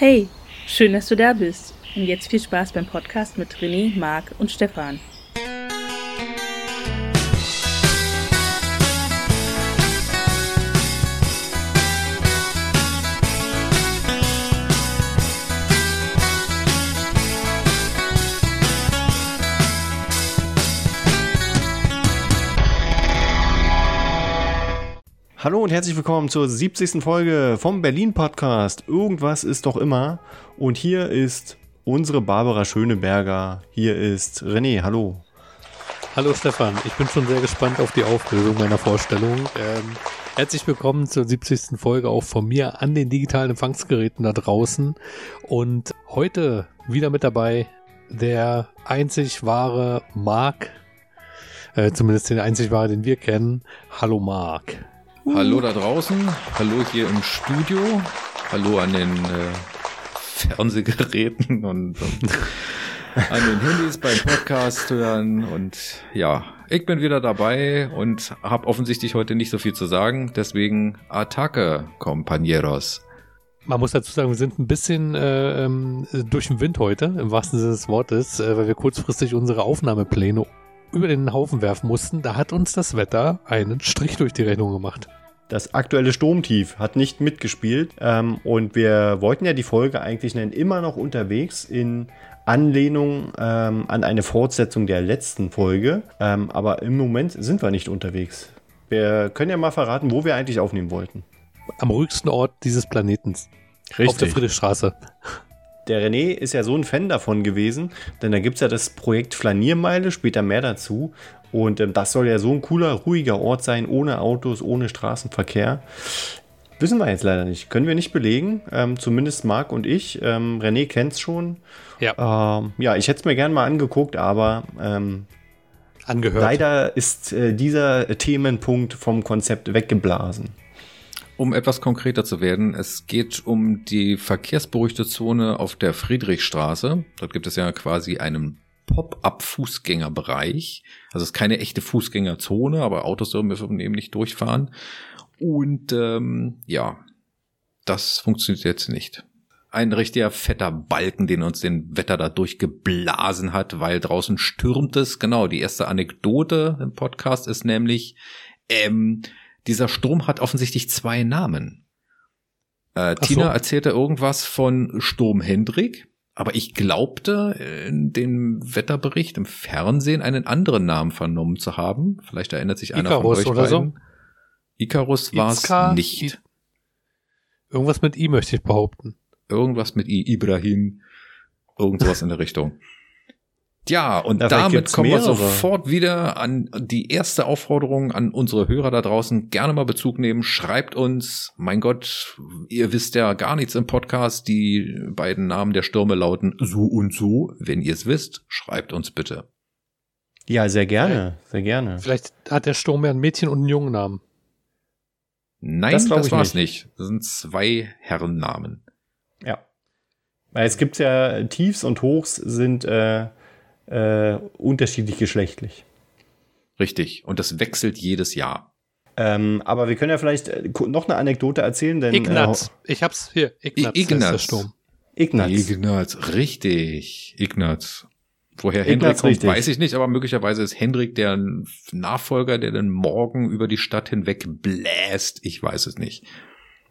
Hey, schön, dass du da bist. Und jetzt viel Spaß beim Podcast mit René, Marc und Stefan. Hallo und herzlich willkommen zur 70. Folge vom Berlin Podcast. Irgendwas ist doch immer. Und hier ist unsere Barbara Schöneberger. Hier ist René. Hallo. Hallo Stefan, ich bin schon sehr gespannt auf die Auflösung meiner Vorstellung. Ähm, herzlich willkommen zur 70. Folge auch von mir an den digitalen Empfangsgeräten da draußen. Und heute wieder mit dabei der einzig wahre Marc. Äh, zumindest den einzig wahre, den wir kennen. Hallo Marc. Hallo da draußen, hallo hier im Studio, hallo an den äh, Fernsehgeräten und, und an den Handys beim Podcast hören. Und ja, ich bin wieder dabei und habe offensichtlich heute nicht so viel zu sagen, deswegen Attacke, Compañeros. Man muss dazu sagen, wir sind ein bisschen äh, ähm, durch den Wind heute, im wahrsten Sinne des Wortes, äh, weil wir kurzfristig unsere Aufnahmepläne über den Haufen werfen mussten. Da hat uns das Wetter einen Strich durch die Rechnung gemacht. Das aktuelle Sturmtief hat nicht mitgespielt. Ähm, und wir wollten ja die Folge eigentlich nennen, immer noch unterwegs in Anlehnung ähm, an eine Fortsetzung der letzten Folge. Ähm, aber im Moment sind wir nicht unterwegs. Wir können ja mal verraten, wo wir eigentlich aufnehmen wollten. Am ruhigsten Ort dieses Planetens. Richtig. Auf der Friedrichstraße. Der René ist ja so ein Fan davon gewesen, denn da gibt es ja das Projekt Flaniermeile, später mehr dazu. Und ähm, das soll ja so ein cooler, ruhiger Ort sein, ohne Autos, ohne Straßenverkehr. Wissen wir jetzt leider nicht. Können wir nicht belegen. Ähm, zumindest Marc und ich. Ähm, René kennt es schon. Ja. Ähm, ja, ich hätte es mir gerne mal angeguckt, aber ähm, Angehört. leider ist äh, dieser Themenpunkt vom Konzept weggeblasen. Um etwas konkreter zu werden, es geht um die verkehrsberuhigte Zone auf der Friedrichstraße. Dort gibt es ja quasi einen Pop-up-Fußgängerbereich. Also es ist keine echte Fußgängerzone, aber Autos dürfen eben nicht durchfahren. Und ähm, ja, das funktioniert jetzt nicht. Ein richtiger fetter Balken, den uns den Wetter da durchgeblasen hat, weil draußen stürmt es. Genau, die erste Anekdote im Podcast ist nämlich, ähm, dieser Sturm hat offensichtlich zwei Namen. Äh, Tina so. erzählte irgendwas von Sturm Hendrik, aber ich glaubte in dem Wetterbericht im Fernsehen einen anderen Namen vernommen zu haben. Vielleicht erinnert sich einer Icarus von euch oder so? Icarus war es nicht. I- Irgendwas mit I möchte ich behaupten. Irgendwas mit I, Ibrahim, irgendwas in der Richtung. Ja, und Ja, damit kommen wir mehrere. sofort wieder an die erste Aufforderung an unsere Hörer da draußen. Gerne mal Bezug nehmen, schreibt uns. Mein Gott, ihr wisst ja gar nichts im Podcast. Die beiden Namen der Stürme lauten so und so. Wenn ihr es wisst, schreibt uns bitte. Ja, sehr gerne, sehr gerne. Vielleicht hat der Sturm ja ein Mädchen und einen jungen Namen. Nein, Das das, war's nicht. Das sind zwei Herrennamen. Ja. Weil es gibt ja Tiefs und Hochs sind äh, äh, unterschiedlich geschlechtlich. Richtig. Und das wechselt jedes Jahr. Ähm, aber wir können ja vielleicht äh, noch eine Anekdote erzählen, denn Ignaz. Ich hab's hier. Ignaz. Ignaz. Sturm. Äh, Ignaz. Ignaz, richtig. Ignaz. Woher Ignaz, Hendrik kommt, richtig. weiß ich nicht, aber möglicherweise ist Hendrik der Nachfolger, der dann morgen über die Stadt hinweg bläst. Ich weiß es nicht.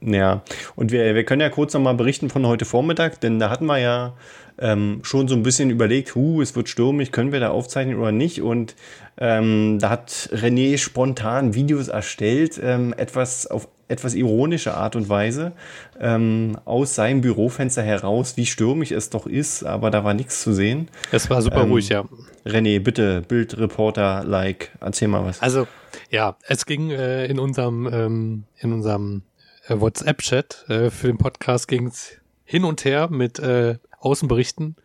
Ja, und wir, wir können ja kurz noch mal berichten von heute Vormittag, denn da hatten wir ja ähm, schon so ein bisschen überlegt, hu, es wird stürmig, können wir da aufzeichnen oder nicht? Und ähm, da hat René spontan Videos erstellt, ähm, etwas auf etwas ironische Art und Weise, ähm, aus seinem Bürofenster heraus, wie stürmisch es doch ist, aber da war nichts zu sehen. Es war super Ähm, ruhig, ja. René, bitte, Bildreporter-like, erzähl mal was. Also, ja, es ging äh, in unserem, ähm, in unserem äh, WhatsApp-Chat äh, für den Podcast ging's hin und her mit äh, Außenberichten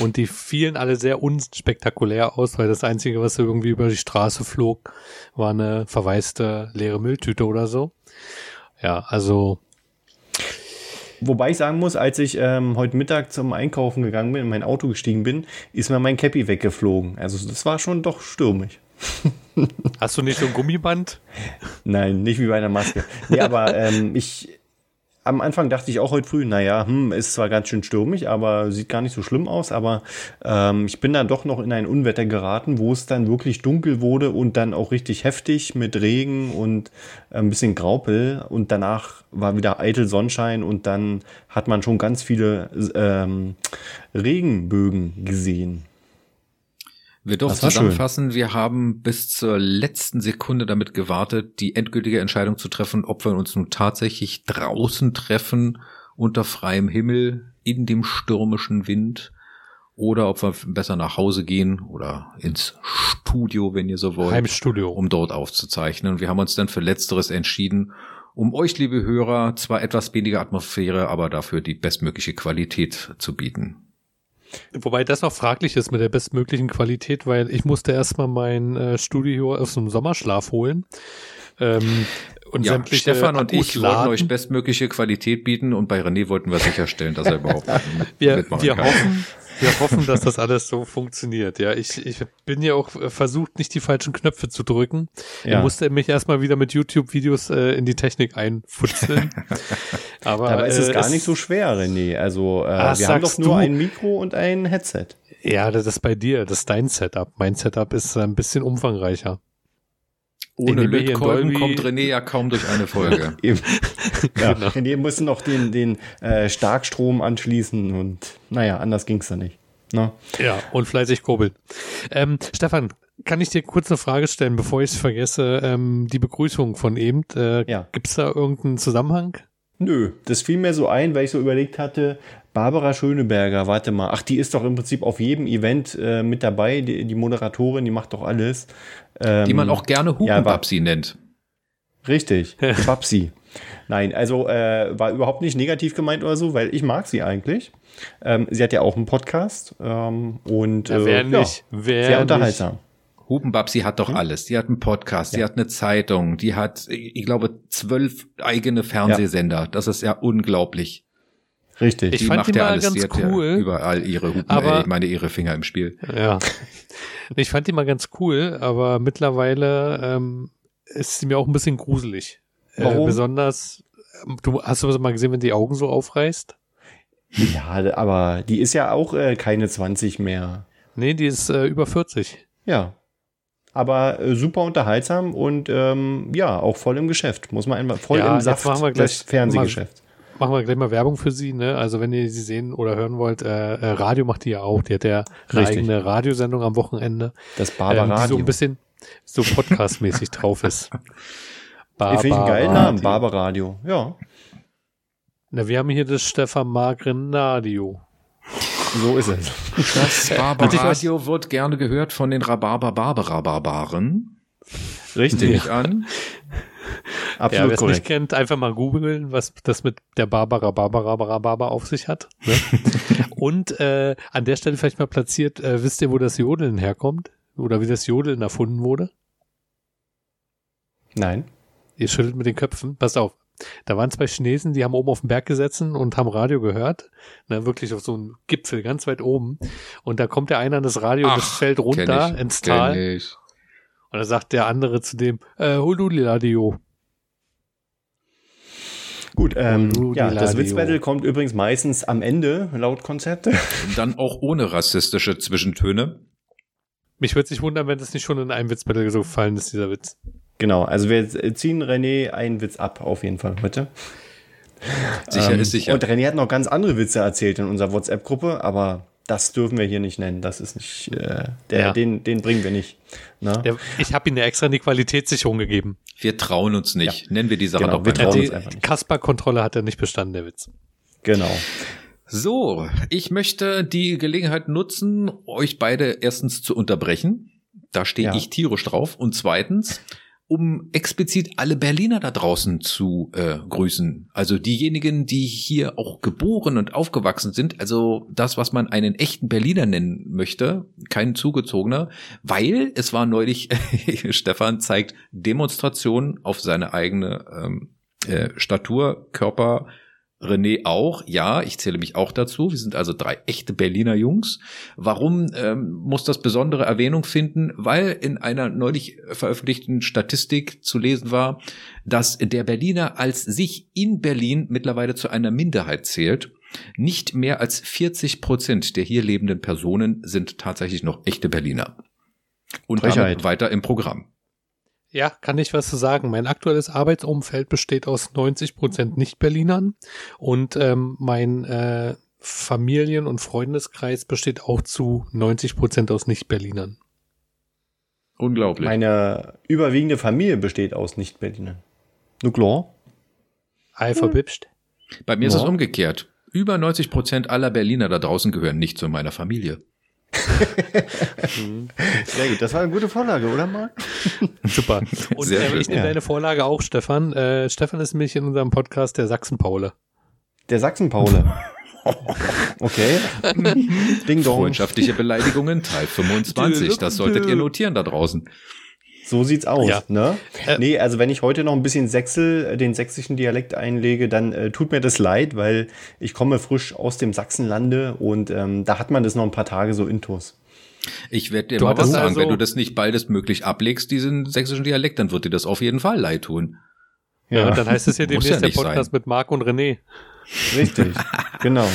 und die fielen alle sehr unspektakulär aus, weil das Einzige, was irgendwie über die Straße flog, war eine verwaiste leere Mülltüte oder so. Ja, also Wobei ich sagen muss, als ich ähm, heute Mittag zum Einkaufen gegangen bin, in mein Auto gestiegen bin, ist mir mein Cappy weggeflogen. Also das war schon doch stürmisch. Hast du nicht so ein Gummiband? Nein, nicht wie bei einer Maske. Nee, aber ähm, ich am Anfang dachte ich auch heute früh, naja, hm, ist zwar ganz schön stürmig, aber sieht gar nicht so schlimm aus. Aber ähm, ich bin dann doch noch in ein Unwetter geraten, wo es dann wirklich dunkel wurde und dann auch richtig heftig mit Regen und ein bisschen Graupel. Und danach war wieder eitel Sonnenschein und dann hat man schon ganz viele ähm, Regenbögen gesehen. Wir dürfen zusammenfassen, schön. wir haben bis zur letzten Sekunde damit gewartet, die endgültige Entscheidung zu treffen, ob wir uns nun tatsächlich draußen treffen, unter freiem Himmel, in dem stürmischen Wind, oder ob wir besser nach Hause gehen oder ins Studio, wenn ihr so wollt. Heimstudio. Um dort aufzuzeichnen. Und wir haben uns dann für Letzteres entschieden, um euch, liebe Hörer, zwar etwas weniger Atmosphäre, aber dafür die bestmögliche Qualität zu bieten. Wobei das noch fraglich ist mit der bestmöglichen Qualität, weil ich musste erstmal mein äh, Studio aus einem Sommerschlaf holen. Ähm, und ja, Stefan und Akkus ich laden. wollten euch bestmögliche Qualität bieten und bei René wollten wir sicherstellen, dass er überhaupt wir, mitmachen wir kann. Hoffen, wir hoffen, dass das alles so funktioniert. Ja, ich, ich bin ja auch äh, versucht, nicht die falschen Knöpfe zu drücken. Ja. Ich musste mich erstmal wieder mit YouTube-Videos äh, in die Technik einfutzeln. Aber Dabei ist es äh, gar nicht so schwer, René. Also äh, ah, wir haben doch nur du? ein Mikro und ein Headset. Ja, das ist bei dir, das ist dein Setup. Mein Setup ist ein bisschen umfangreicher. Ohne Lötkolben kommt René ja kaum durch eine Folge. ja, genau. René musste noch den, den äh, Starkstrom anschließen und naja, anders ging's da nicht. Na? Ne? Ja, und fleißig kurbeln. Ähm, Stefan, kann ich dir kurz eine Frage stellen, bevor ich es vergesse? Ähm, die Begrüßung von eben, äh, ja. gibt's da irgendeinen Zusammenhang? Nö, das fiel mir so ein, weil ich so überlegt hatte, Barbara Schöneberger, warte mal, ach, die ist doch im Prinzip auf jedem Event äh, mit dabei, die, die, Moderatorin, die macht doch alles. Ähm, die man auch gerne Hupenbabsi ja, nennt. Richtig, Babsi. Nein, also äh, war überhaupt nicht negativ gemeint oder so, weil ich mag sie eigentlich. Ähm, sie hat ja auch einen Podcast ähm, und ja, wer äh, nicht, ja, wer sehr unterhaltsam. Hupenbabsi hat doch hm? alles. Die hat einen Podcast, ja. die hat eine Zeitung, die hat, ich glaube, zwölf eigene Fernsehsender. Ja. Das ist ja unglaublich. Richtig. Ich die fand die mal alles. ganz cool. Ja überall ihre Hupen, aber, äh, meine ihre Finger im Spiel. Ja. Ich fand die mal ganz cool, aber mittlerweile ähm, ist sie mir auch ein bisschen gruselig. Äh, Warum? Äh, besonders, du hast du mal gesehen, wenn die Augen so aufreißt? Ja, aber die ist ja auch äh, keine 20 mehr. Nee, die ist äh, über 40. Ja. Aber äh, super unterhaltsam und ähm, ja, auch voll im Geschäft. Muss man einfach voll ja, im Saft machen wir gleich, des Fernsehgeschäfts. Machen wir gleich mal Werbung für sie, ne? Also wenn ihr sie sehen oder hören wollt, äh, äh Radio macht die ja auch. Die hat ja eine Richtig. eigene Radiosendung am Wochenende. Das Barber ähm, die so ein bisschen so podcastmäßig drauf ist. Barber ich finde einen geilen Namen, Barber Radio. Ja. Na, wir haben hier das Stefan Magren Radio. So ist es. Das Barbaradio wird gerne gehört von den Rhabarber Barbara Barbaren. Richtig. Ich an. Absolut ja, wer es nicht kennt, einfach mal googeln, was das mit der Barbara Barbara Barbara auf sich hat. Ne? Und äh, an der Stelle vielleicht mal platziert, äh, wisst ihr, wo das Jodeln herkommt? Oder wie das Jodeln erfunden wurde? Nein. Ihr schüttelt mit den Köpfen. Passt auf. Da waren zwei Chinesen, die haben oben auf den Berg gesessen und haben Radio gehört. Ne, wirklich auf so einem Gipfel ganz weit oben. Und da kommt der eine an das Radio Ach, und das fällt runter ins Tal. Und da sagt der andere zu dem, äh, Radio. Gut, ähm, ja, das Witzbattle kommt übrigens meistens am Ende, laut Konzept. Und dann auch ohne rassistische Zwischentöne. Mich würde sich wundern, wenn das nicht schon in einem Witzbattle so gefallen ist, dieser Witz. Genau, also wir ziehen René einen Witz ab, auf jeden Fall heute. Sicher ähm, ist sicher. Und René hat noch ganz andere Witze erzählt in unserer WhatsApp-Gruppe, aber das dürfen wir hier nicht nennen. Das ist nicht, äh, der, ja. den, den bringen wir nicht. Ne? Der, ich habe ihm extra eine Qualitätssicherung gegeben. Wir trauen uns nicht. Ja. Nennen wir die Sache genau, doch wir trauen uns einfach nicht. Kasper-Kontrolle hat er nicht bestanden, der Witz. Genau. So, ich möchte die Gelegenheit nutzen, euch beide erstens zu unterbrechen. Da stehe ja. ich tierisch drauf. Und zweitens, um explizit alle Berliner da draußen zu äh, grüßen. Also diejenigen, die hier auch geboren und aufgewachsen sind, also das, was man einen echten Berliner nennen möchte, kein zugezogener, weil es war neulich, Stefan zeigt Demonstrationen auf seine eigene ähm, äh, Statur, Körper, René auch, ja, ich zähle mich auch dazu. Wir sind also drei echte Berliner Jungs. Warum ähm, muss das besondere Erwähnung finden? Weil in einer neulich veröffentlichten Statistik zu lesen war, dass der Berliner als sich in Berlin mittlerweile zu einer Minderheit zählt. Nicht mehr als 40 Prozent der hier lebenden Personen sind tatsächlich noch echte Berliner. Und weiter im Programm. Ja, kann ich was zu sagen. Mein aktuelles Arbeitsumfeld besteht aus 90 Prozent Nicht-Berlinern und ähm, mein äh, Familien- und Freundeskreis besteht auch zu 90 Prozent aus Nicht-Berlinern. Unglaublich. Meine überwiegende Familie besteht aus Nicht-Berlinern. Klar. Ei verbipscht. Bei mir ist es umgekehrt. Über 90 Prozent aller Berliner da draußen gehören nicht zu meiner Familie. Sehr gut, das war eine gute Vorlage, oder Marc? Super. Und Sehr äh, schön, ich nehme ja. deine Vorlage auch, Stefan. Äh, Stefan ist nämlich in unserem Podcast der Sachsen-Paule. Der Sachsen-Paule. Okay. Ding dong. Freundschaftliche Beleidigungen, Teil 25. Das solltet ihr notieren da draußen. So sieht's aus, Ja. ne? Äh, nee, also wenn ich heute noch ein bisschen Sächsel, äh, den sächsischen Dialekt einlege, dann äh, tut mir das leid, weil ich komme frisch aus dem Sachsenlande und ähm, da hat man das noch ein paar Tage so intus. Ich werde dir Du mal was sagen, also- wenn du das nicht baldestmöglich ablegst, diesen sächsischen Dialekt, dann wird dir das auf jeden Fall leid tun. Ja, und dann heißt es ja demnächst ja der Podcast mit Marc und René. Richtig, genau.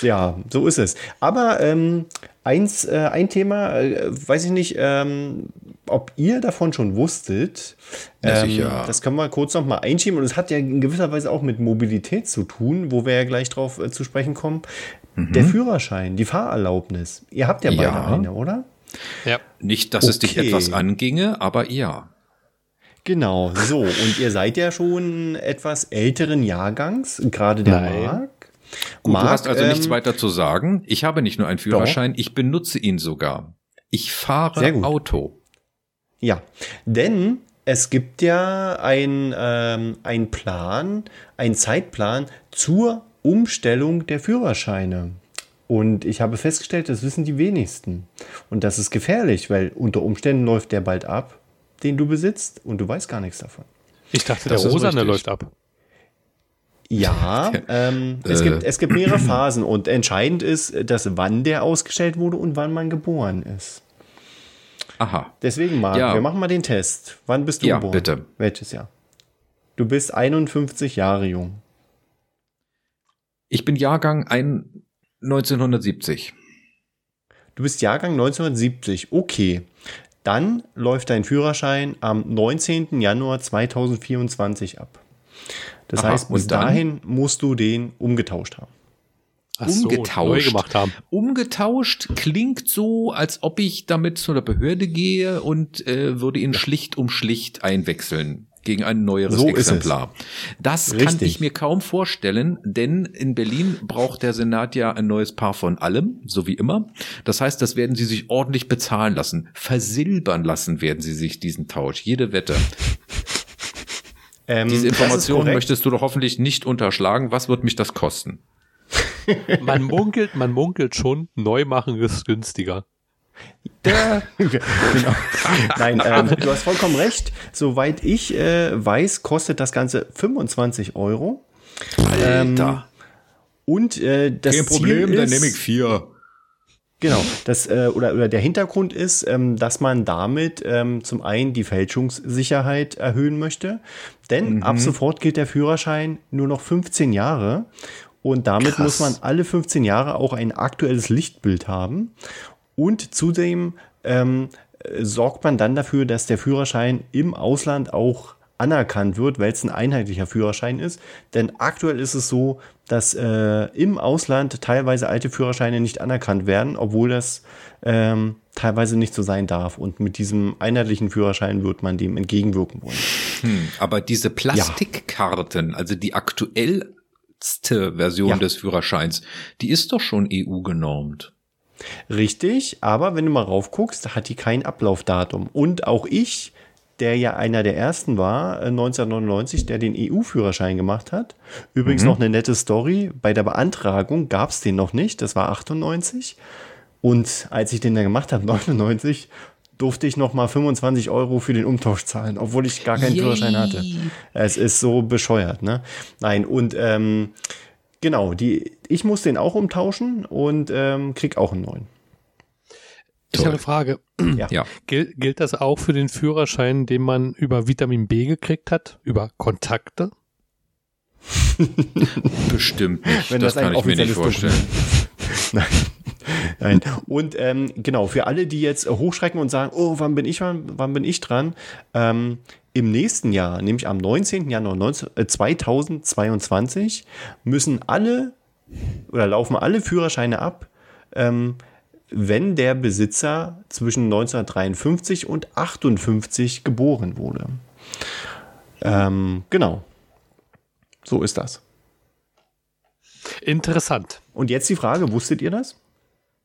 Ja, so ist es. Aber ähm, eins, äh, ein Thema, äh, weiß ich nicht, ähm, ob ihr davon schon wusstet. Ja, Ähm, sicher. Das können wir kurz noch mal einschieben. Und es hat ja in gewisser Weise auch mit Mobilität zu tun, wo wir ja gleich drauf äh, zu sprechen kommen. Der Führerschein, die Fahrerlaubnis. Ihr habt ja beide Ja. eine, oder? Ja. Nicht, dass es dich Okay. etwas anginge, aber ja. Genau, so. Und ihr seid ja schon etwas älteren Jahrgangs, gerade der Nein. Marc. Gut, Marc, du hast also nichts ähm, weiter zu sagen. Ich habe nicht nur einen Führerschein, ich benutze ihn sogar. Ich fahre Sehr gut. Auto. Ja, denn es gibt ja ein, ähm, ein Plan, ein Zeitplan zur Umstellung der Führerscheine. Und ich habe festgestellt, das wissen die wenigsten. Und das ist gefährlich, weil unter Umständen läuft der bald ab, den du besitzt, und du weißt gar nichts davon. Ich dachte, Das der Rosane läuft ab. Ja, ähm, es, Äh. gibt, es gibt mehrere Phasen und entscheidend ist, dass wann der ausgestellt wurde und wann man geboren ist. Aha. Deswegen, Marc, Ja. wir machen mal den Test. Wann bist du Ja, geboren? bitte. Welches Jahr? Du bist 51 Jahre jung. Ich bin Jahrgang ein 1970. Du bist Jahrgang 1970. Okay. Dann läuft dein Führerschein am 19. Januar 2024 ab. Das Aha, heißt, bis dahin musst du den umgetauscht haben. Ach so, Umgetauscht. neu gemacht haben. Umgetauscht klingt so, als ob ich damit zu einer Behörde gehe und äh, würde ihn schlicht um schlicht einwechseln gegen ein neueres So ist es. Exemplar. Das kann Richtig. ich mir kaum vorstellen, denn in Berlin braucht der Senat ja ein neues Paar von allem, so wie immer. Das heißt, das werden sie sich ordentlich bezahlen lassen. Versilbern lassen werden sie sich diesen Tausch. Jede Wette. Ähm, Diese Information möchtest du doch hoffentlich nicht unterschlagen. Was wird mich das kosten? Man munkelt, man munkelt schon, neu machen ist günstiger. genau. Nein, ähm, du hast vollkommen recht. Soweit ich äh, weiß, kostet das Ganze 25 Euro. Alter. Und äh, das Ziel ist, vier. Genau, das äh, oder, oder der Hintergrund ist, ähm, dass man damit ähm, zum einen die Fälschungssicherheit erhöhen möchte, denn Mhm. ab sofort gilt der Führerschein nur noch 15 Jahre und damit Krass. muss man alle 15 Jahre auch ein aktuelles Lichtbild haben und zudem ähm, äh, sorgt man dann dafür, dass der Führerschein im Ausland auch anerkannt wird, weil es ein einheitlicher Führerschein ist. Denn aktuell ist es so, dass äh, im Ausland teilweise alte Führerscheine nicht anerkannt werden, obwohl das ähm, teilweise nicht so sein darf. Und mit diesem einheitlichen Führerschein wird man dem entgegenwirken wollen. Hm, aber diese Plastikkarten, also die aktuellste Version Ja. des Führerscheins, die ist doch schon EU genormt. Richtig, aber wenn du mal raufguckst, hat die kein Ablaufdatum. Und auch ich, der ja einer der ersten war, äh, 1999, der den EU-Führerschein gemacht hat. Übrigens noch eine nette Story. Bei der Beantragung gab es den noch nicht, das war 98. Und als ich den dann gemacht habe, 99, durfte ich nochmal 25 Euro für den Umtausch zahlen, obwohl ich gar keinen Yay. Führerschein hatte. Es ist so bescheuert, ne? Nein, und ähm, genau, die, ich muss den auch umtauschen und ähm, krieg auch einen neuen. Ich habe eine Frage. Ja. Ja. Gil gilt das auch für den Führerschein, den man über Vitamin B gekriegt hat? Über Kontakte? Bestimmt nicht. Wenn das, das ein kann ich mir nicht offizielles vorstellen. Nein. Nein. Und ähm, genau, für alle, die jetzt hochschrecken und sagen, oh, wann bin ich wann, wann bin ich dran? Ähm, Im nächsten Jahr, nämlich am 19. Januar 19, äh, 2022, müssen alle oder laufen alle Führerscheine ab, ähm, wenn der Besitzer zwischen 1953 und 58 geboren wurde. Ähm, genau. So ist das. Interessant. Und jetzt die Frage, wusstet ihr das?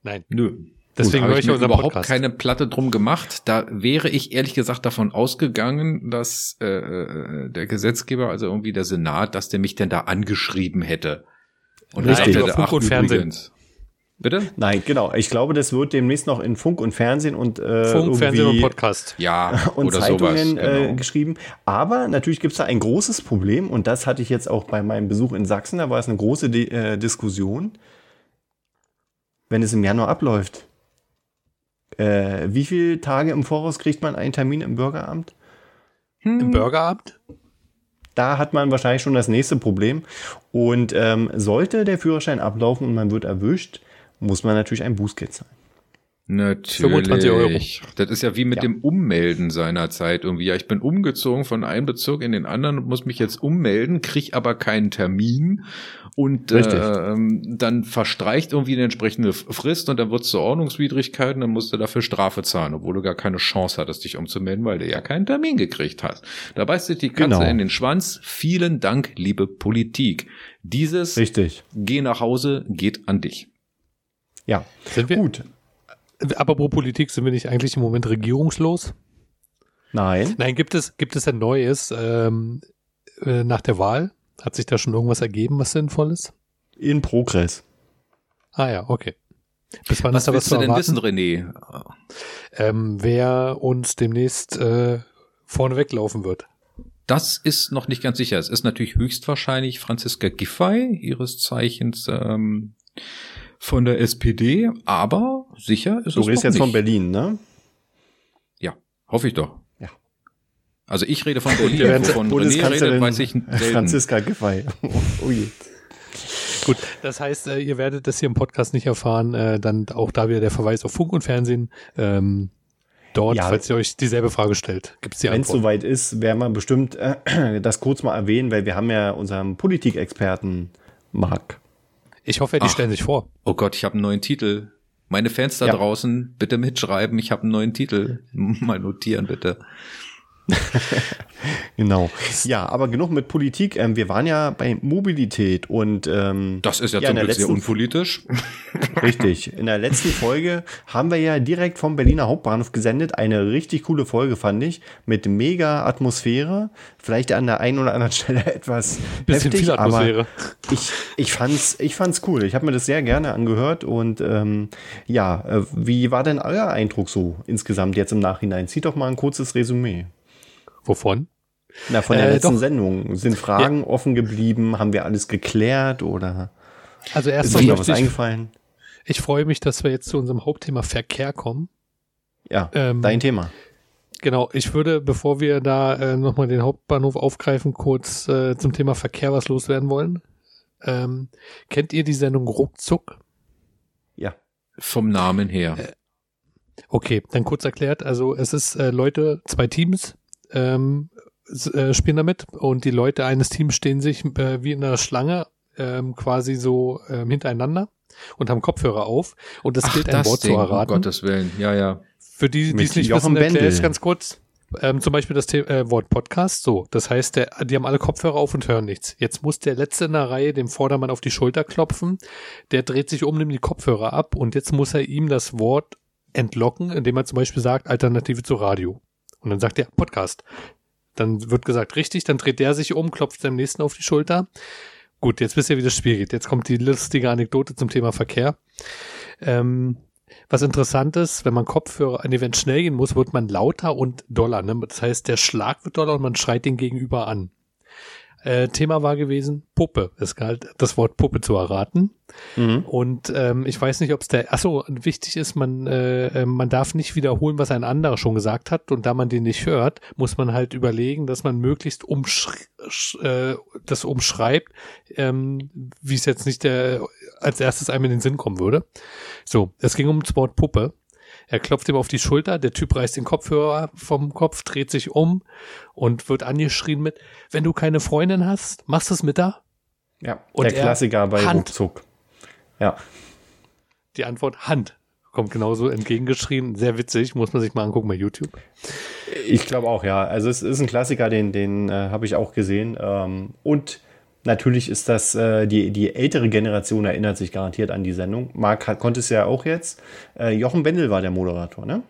Nein. Nö. Deswegen Habe höre ich ich mir unseren überhaupt Podcast. keine Platte drum gemacht. Da wäre ich ehrlich gesagt davon ausgegangen, dass äh, äh, der Gesetzgeber, also irgendwie der Senat, dass der mich denn da angeschrieben hätte. Und dann Richtig. Über der, Funk ach, und Fernsehen. übrigens. Bitte? Nein, genau. Ich glaube, das wird demnächst noch in Funk und Fernsehen und äh, Funk, Fernsehen und irgendwie- Podcast. Ja, und oder Zeitungen sowas. Genau. äh, geschrieben. Aber natürlich gibt es da ein großes Problem und das hatte ich jetzt auch bei meinem Besuch in Sachsen. Da war es eine große Di äh, Diskussion, wenn es im Januar abläuft. Äh, wie viele Tage im Voraus kriegt man einen Termin im Bürgeramt? Im Burgeramt? Da hat man wahrscheinlich schon das nächste Problem. Und ähm, sollte der Führerschein ablaufen und man wird erwischt, muss man natürlich ein Bußgeld zahlen. Natürlich. 25 Euro. Das ist ja wie mit Ja. dem Ummelden seiner Zeit irgendwie. Ja, ich bin umgezogen von einem Bezirk in den anderen und muss mich jetzt ummelden, krieg aber keinen Termin und Richtig. äh, ähm, dann verstreicht irgendwie eine entsprechende Frist und dann wird es zur Ordnungswidrigkeit und dann musst du dafür Strafe zahlen, obwohl du gar keine Chance hattest, dich umzumelden, weil du ja keinen Termin gekriegt hast. Da beißt sich die Katze Genau. in den Schwanz. Vielen Dank, liebe Politik. Dieses Richtig. Geh nach Hause geht an dich. Ja. Sind wir? Gut. Apropos Politik, sind wir nicht eigentlich im Moment regierungslos? Nein. Nein, gibt es, gibt es ein Neues ähm, äh, nach der Wahl? Hat sich da schon irgendwas ergeben, was sinnvoll ist? In Progress. Ah ja, okay. Bis wann Was ist da was willst zu du denn wissen, René? Ähm, wer uns demnächst äh, vorne weglaufen wird. Das ist noch nicht ganz sicher. Es ist natürlich höchstwahrscheinlich Franziska Giffey, ihres Zeichens ähm, von der SPD, aber sicher ist Du es redest noch jetzt von. Berlin, ne? Ja, hoffe ich doch. Ja. Also ich rede von Berlin, werden- wovon René redet, weiß ich selten. Franziska Giffey. Oh je. Gut, das heißt, äh, ihr werdet das hier im Podcast nicht erfahren. Äh, dann auch da wieder der Verweis auf Funk und Fernsehen. Ähm, dort, Ja. falls ihr euch dieselbe Frage stellt, gibt es die Wenn es soweit ist, werden wir bestimmt äh, das kurz mal erwähnen, weil wir haben ja unseren Politikexperten Marc. Ich hoffe, die Ach. stellen sich vor. Oh Gott, ich habe einen neuen Titel. Meine Fans da Ja. draußen, bitte mitschreiben, ich habe einen neuen Titel. Mal notieren, bitte. Genau. Ja, aber genug mit Politik. Ähm, wir waren ja bei Mobilität und ähm, Das ist ja, Ja, zum Glück sehr letzten- unpolitisch. Richtig. In der letzten Folge haben wir ja direkt vom Berliner Hauptbahnhof gesendet. Eine richtig coole Folge, fand ich. Mit mega Atmosphäre. Vielleicht an der einen oder anderen Stelle etwas Bisschen heftig, viel Atmosphäre. aber ich, ich fand's, ich fand's cool. Ich habe mir das sehr gerne angehört. Und ähm, ja, äh, wie war denn euer Eindruck so insgesamt jetzt im Nachhinein? Zieht doch mal ein kurzes Resümee. Wovon? Na, von der Äh, letzten doch. Sendung. Sind Fragen offen geblieben? Haben wir alles geklärt? Oder Also ist erstmal euch noch was eingefallen? ich freue mich, dass wir jetzt zu unserem Hauptthema Verkehr kommen. Ja, Ähm, dein Thema. Genau, ich würde, bevor wir da äh, nochmal den Hauptbahnhof aufgreifen, kurz äh, zum Thema Verkehr was loswerden wollen. Ähm, kennt ihr die Sendung Ruckzuck? Ja. Vom Namen her. Okay, dann kurz erklärt. Also es ist äh, Leute, zwei Teams ähm, äh, spielen damit und die Leute eines Teams stehen sich äh, wie in einer Schlange ähm, quasi so ähm, hintereinander und haben Kopfhörer auf und es gilt ein Wort zu um erraten. Gottes Willen. Ja, ja. Für die, die es nicht Jochen wissen, erkläre ich ganz kurz. Ähm, zum Beispiel das The äh, Wort Podcast. So, das heißt, der, die haben alle Kopfhörer auf und hören nichts. Jetzt muss der Letzte in der Reihe dem Vordermann auf die Schulter klopfen. Der dreht sich um, nimmt die Kopfhörer ab und jetzt muss er ihm das Wort entlocken, indem er zum Beispiel sagt Alternative zu Radio. Und dann sagt er Podcast. Dann wird gesagt richtig, dann dreht der sich um, klopft seinem Nächsten auf die Schulter. Gut, jetzt wisst ihr, wie das Spiel geht. Jetzt kommt die lustige Anekdote zum Thema Verkehr. Ähm, was interessant ist, wenn man Kopfhörer, wenn es schnell gehen muss, wird man lauter und doller. Ne? Das heißt, der Schlag wird doller und man schreit den Gegenüber an. Äh, Thema war gewesen Puppe. Es galt das Wort Puppe zu erraten. Mhm. Und ähm, ich weiß nicht, ob es der. Achso, wichtig ist, man äh, äh, man darf nicht wiederholen, was ein anderer schon gesagt hat. Und da man den nicht hört, muss man halt überlegen, dass man möglichst umsch äh, das umschreibt, ähm, wie es jetzt nicht der als erstes einem in den Sinn kommen würde. So, es ging um das Wort Puppe. Er klopft ihm auf die Schulter, der Typ reißt den Kopfhörer vom Kopf, dreht sich um und wird angeschrien mit, wenn du keine Freundin hast, machst du es mit da? Ja, und der Klassiker bei Hand. Ruckzuck. Ja. Die Antwort Hand kommt genauso entgegengeschrien. Sehr witzig, muss man sich mal angucken bei YouTube. Ich glaube auch, ja. Also es ist ein Klassiker, den, den äh, habe ich auch gesehen. Ähm, und Natürlich ist das, äh, die, die ältere Generation erinnert sich garantiert an die Sendung. Marc konnte es ja auch jetzt. Äh, Jochen Wendel war der Moderator, ne?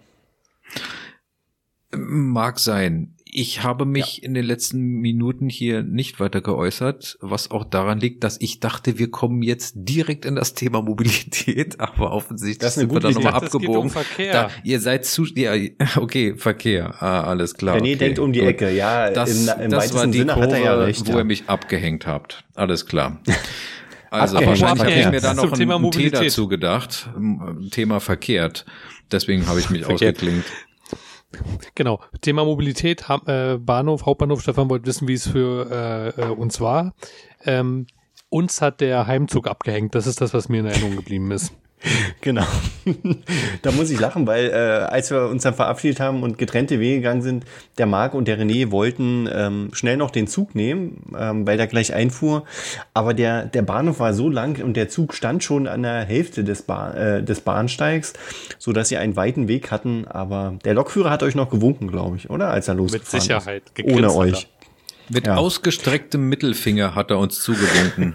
Mag sein. Ich habe mich ja. in den letzten Minuten hier nicht weiter geäußert, was auch daran liegt, dass ich dachte, wir kommen jetzt direkt in das Thema Mobilität, aber offensichtlich das sind wir da nochmal abgebogen. Um Verkehr. Da, ihr seid zu, ja, okay, Verkehr, ah, alles klar. René okay, denkt um die gut. Ecke, ja, das, im, im das war die Sinne Kurve, hat er ja recht, wo ja. ihr mich abgehängt habt. Alles klar. Also wahrscheinlich habe ich mir da noch ein, ein Tee dazu gedacht, Thema verkehrt. Deswegen habe ich mich ausgeklingt. Genau. Thema Mobilität, äh, Bahnhof, Hauptbahnhof. Stefan wollte wissen, wie es für äh, äh, uns war. Ähm, uns hat der Heimzug abgehängt. Das ist das, was mir in Erinnerung geblieben ist. Genau. da muss ich lachen, weil äh, als wir uns dann verabschiedet haben und getrennte Wege gegangen sind, der Marc und der René wollten ähm, schnell noch den Zug nehmen, ähm, weil der gleich einfuhr. Aber der, der Bahnhof war so lang und der Zug stand schon an der Hälfte des, ba äh, des Bahnsteigs, so dass sie einen weiten Weg hatten. Aber der Lokführer hat euch noch gewunken, glaube ich, oder? Als er losgefahren Mit Sicherheit. Ist. Ohne euch. Mit ja. ausgestrecktem Mittelfinger hat er uns zugewunken.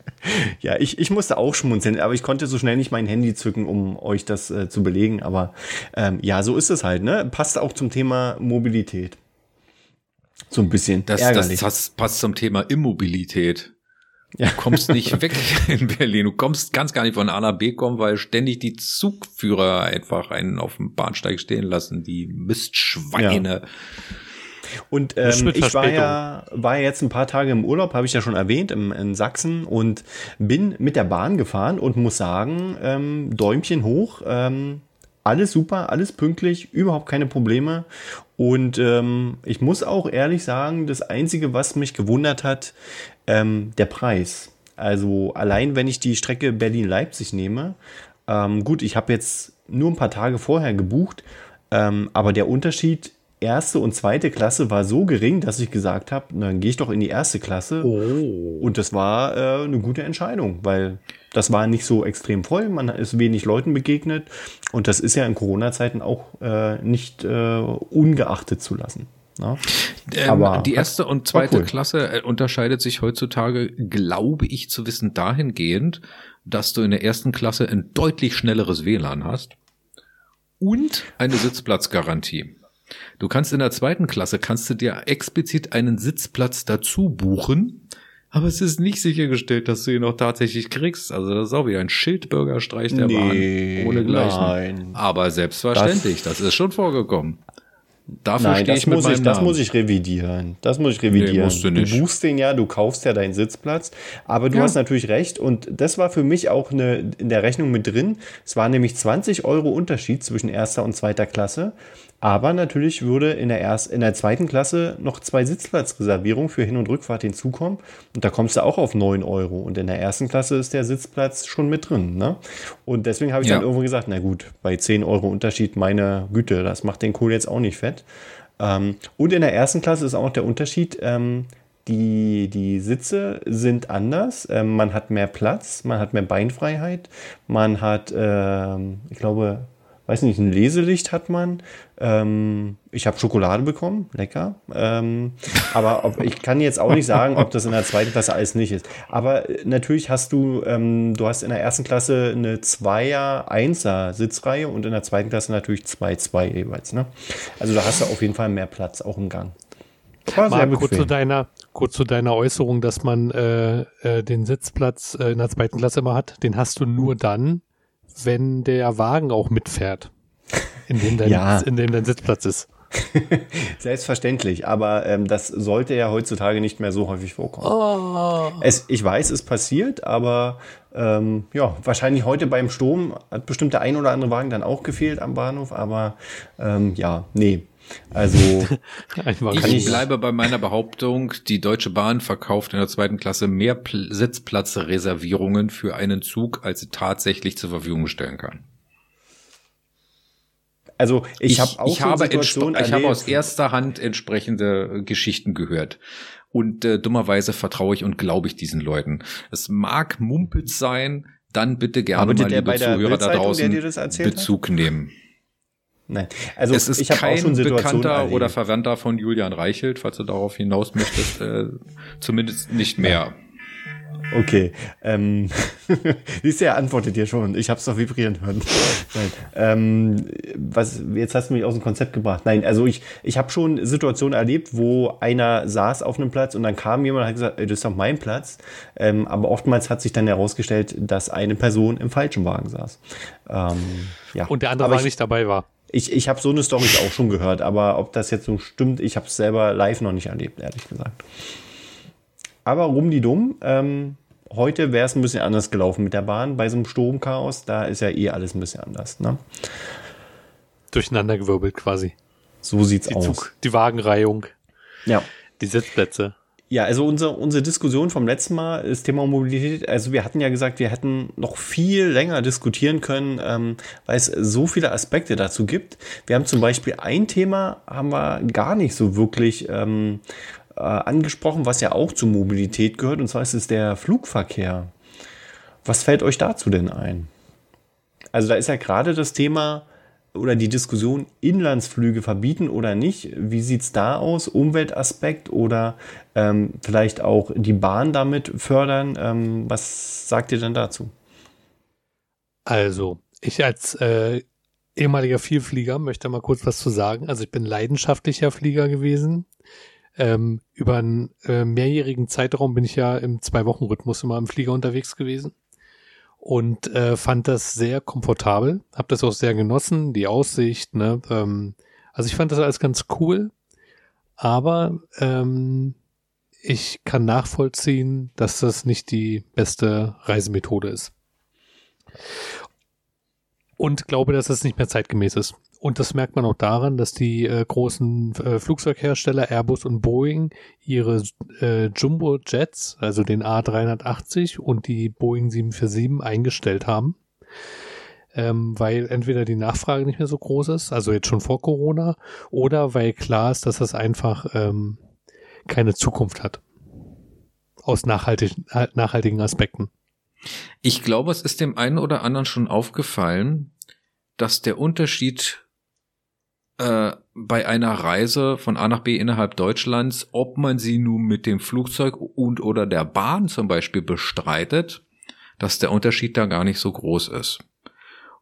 ja, ich, ich musste auch schmunzeln, aber ich konnte so schnell nicht mein Handy zücken, um euch das äh, zu belegen. Aber ähm, ja, so ist es halt, ne? Passt auch zum Thema Mobilität. So ein bisschen. Das, das, das passt zum Thema Immobilität. Ja. Du kommst nicht weg in Berlin. Du kommst, kannst gar nicht von A nach B kommen, weil ständig die Zugführer einfach einen auf dem Bahnsteig stehen lassen, die Mistschweine. Ja. Und ähm, ich war ja, war jetzt ein paar Tage im Urlaub, habe ich ja schon erwähnt, im, in Sachsen und bin mit der Bahn gefahren und muss sagen, ähm, Däumchen hoch, ähm, alles super, alles pünktlich, überhaupt keine Probleme. Und ähm, ich muss auch ehrlich sagen, das Einzige, was mich gewundert hat, ähm, der Preis. Also allein wenn ich die Strecke Berlin-Leipzig nehme, ähm, gut, ich habe jetzt nur ein paar Tage vorher gebucht, ähm, aber der Unterschied erste und zweite Klasse war so gering, dass ich gesagt habe, dann gehe ich doch in die erste Klasse. Oh. Und das war äh, eine gute Entscheidung, weil das war nicht so extrem voll, man ist wenig Leuten begegnet und das ist ja in Corona-Zeiten auch äh, nicht äh, ungeachtet zu lassen. Ne? Ähm, Aber die erste und zweite cool. Klasse äh, unterscheidet sich heutzutage, glaube ich, zu wissen dahingehend, dass du in der ersten Klasse ein deutlich schnelleres WLAN hast und eine Sitzplatzgarantie. Du kannst in der zweiten Klasse, kannst du dir explizit einen Sitzplatz dazu buchen, aber es ist nicht sichergestellt, dass du ihn auch tatsächlich kriegst. Also das ist auch wie ein Schildbürgerstreich der nee, Bahn. Ohne Gleichen. Nein. Aber selbstverständlich, das, das ist schon vorgekommen. Dafür Nein, das, ich muss ich, das muss ich revidieren. Das muss ich revidieren. Nee, musst du, nicht. du buchst den ja, du kaufst ja deinen Sitzplatz. Aber du ja. hast natürlich recht. Und das war für mich auch eine, in der Rechnung mit drin. Es war nämlich 20 Euro Unterschied zwischen erster und zweiter Klasse. Aber natürlich würde in der, erst, in der zweiten Klasse noch zwei Sitzplatzreservierungen für Hin- und Rückfahrt hinzukommen. Und da kommst du auch auf 9 Euro. Und in der ersten Klasse ist der Sitzplatz schon mit drin. Ne? Und deswegen habe ich ja. dann irgendwo gesagt, na gut, bei 10 Euro Unterschied, meine Güte, das macht den Kohl jetzt auch nicht fett. Ähm, und in der ersten Klasse ist auch noch der Unterschied, ähm, die, die Sitze sind anders. Ähm, man hat mehr Platz, man hat mehr Beinfreiheit, man hat, ähm, ich glaube, weiß nicht, ein Leselicht hat man. Ähm, ich habe Schokolade bekommen, lecker. Ähm, aber ob, ich kann jetzt auch nicht sagen, ob das in der zweiten Klasse alles nicht ist. Aber äh, natürlich hast du, ähm, du hast in der ersten Klasse eine Zweier, Einser Sitzreihe und in der zweiten Klasse natürlich zwei, zwei jeweils. Ne? Also da hast du auf jeden Fall mehr Platz, auch im Gang. Mal kurz zu deiner, kurz zu deiner Äußerung, dass man äh, äh, den Sitzplatz äh, in der zweiten Klasse immer hat. Den hast du nur dann, wenn der Wagen auch mitfährt, in dem dein, Ja. in dem dein Sitzplatz ist. Selbstverständlich, aber ähm, das sollte ja heutzutage nicht mehr so häufig vorkommen. Oh. Es, ich weiß, es passiert, aber ähm, ja, wahrscheinlich heute beim Sturm hat bestimmt der ein oder andere Wagen dann auch gefehlt am Bahnhof, aber ähm, ja, nee. Also Ich ich- bleibe bei meiner Behauptung, die Deutsche Bahn verkauft in der zweiten Klasse mehr Pl Sitzplatzreservierungen für einen Zug, als sie tatsächlich zur Verfügung stellen kann. Also ich, habe auch ich habe, ich habe aus erster Hand entsprechende äh, Geschichten gehört. Und äh, dummerweise vertraue ich und glaube ich diesen Leuten. Es mag Mumpitz sein, dann bitte gerne Arbeitet mal, der liebe bei der Zuhörer da draußen, dir das erzählt hat? Bezug nehmen. Nein, also es ist ich habe auch kein schon Situationen Bekannter erlebt. oder Verwandter von Julian Reichelt, falls du darauf hinaus möchtest, äh, zumindest nicht mehr. Okay. Ähm, siehst du, er antwortet dir schon. Ich habe es doch vibrieren hören. Nein. Ähm, was, jetzt hast du mich aus dem Konzept gebracht. Nein, also ich, ich habe schon Situationen erlebt, wo einer saß auf einem Platz und dann kam jemand und hat gesagt, das ist doch mein Platz. Ähm, aber oftmals hat sich dann herausgestellt, dass eine Person im falschen Wagen saß. Ähm, ja. Und der andere aber Wagen ich, nicht dabei war. Ich, ich habe so eine Story auch schon gehört, aber ob das jetzt so stimmt, ich habe es selber live noch nicht erlebt, ehrlich gesagt. Aber rum die dumm. Ähm, heute wäre es ein bisschen anders gelaufen mit der Bahn. Bei so einem Stromchaos, da ist ja eh alles ein bisschen anders. Ne? Durcheinandergewirbelt quasi. So sieht's Die aus. Zug, die Wagenreihung, Ja. die Sitzplätze. Ja, also unsere, unsere Diskussion vom letzten Mal, das Thema Mobilität, also wir hatten ja gesagt, wir hätten noch viel länger diskutieren können, ähm, weil es so viele Aspekte dazu gibt. Wir haben zum Beispiel ein Thema, haben wir gar nicht so wirklich ähm, äh, angesprochen, was ja auch zur Mobilität gehört, und zwar ist es der Flugverkehr. Was fällt euch dazu denn ein? Also da ist ja gerade das Thema oder die Diskussion Inlandsflüge verbieten oder nicht. Wie sieht's da aus? Umweltaspekt oder ähm, vielleicht auch die Bahn damit fördern? Ähm, was sagt ihr denn dazu? Also, ich als äh, ehemaliger Vielflieger möchte mal kurz was zu sagen. Also ich bin leidenschaftlicher Flieger gewesen. Ähm, über einen äh, mehrjährigen Zeitraum bin ich ja im Zwei-Wochen-Rhythmus immer im Flieger unterwegs gewesen und äh, fand das sehr komfortabel, habe das auch sehr genossen, die Aussicht. Ne? Ähm, also ich fand das alles ganz cool, aber ähm, ich kann nachvollziehen, dass das nicht die beste Reisemethode ist und glaube, dass es nicht mehr zeitgemäß ist. Und das merkt man auch daran, dass die äh, großen äh, Flugzeughersteller Airbus und Boeing ihre äh, Jumbo-Jets, also den A380 und die Boeing 747 eingestellt haben, ähm, weil entweder die Nachfrage nicht mehr so groß ist, also jetzt schon vor Corona, oder weil klar ist, dass das einfach ähm, keine Zukunft hat. Aus nachhaltig, nachhaltigen Aspekten. Ich glaube, es ist dem einen oder anderen schon aufgefallen, dass der Unterschied äh, bei einer Reise von A nach B innerhalb Deutschlands, ob man sie nun mit dem Flugzeug und oder der Bahn zum Beispiel bestreitet, dass der Unterschied da gar nicht so groß ist.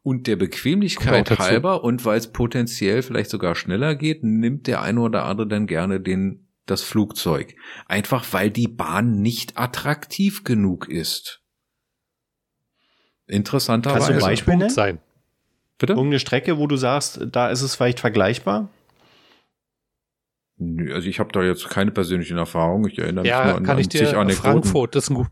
Und der Bequemlichkeit halber und weil es potenziell vielleicht sogar schneller geht, nimmt der eine oder andere dann gerne den das Flugzeug. Einfach weil die Bahn nicht attraktiv genug ist. Interessanterweise. Kannst du ein Beispiel nennen? sein. Bitte? Irgendeine Strecke, wo du sagst, da ist es vielleicht vergleichbar? Nö, also ich habe da jetzt keine persönlichen Erfahrungen. Ich erinnere mich Ja, nur an, kann an ich dir zig Anekdoten. Frankfurt, das ist ein gut,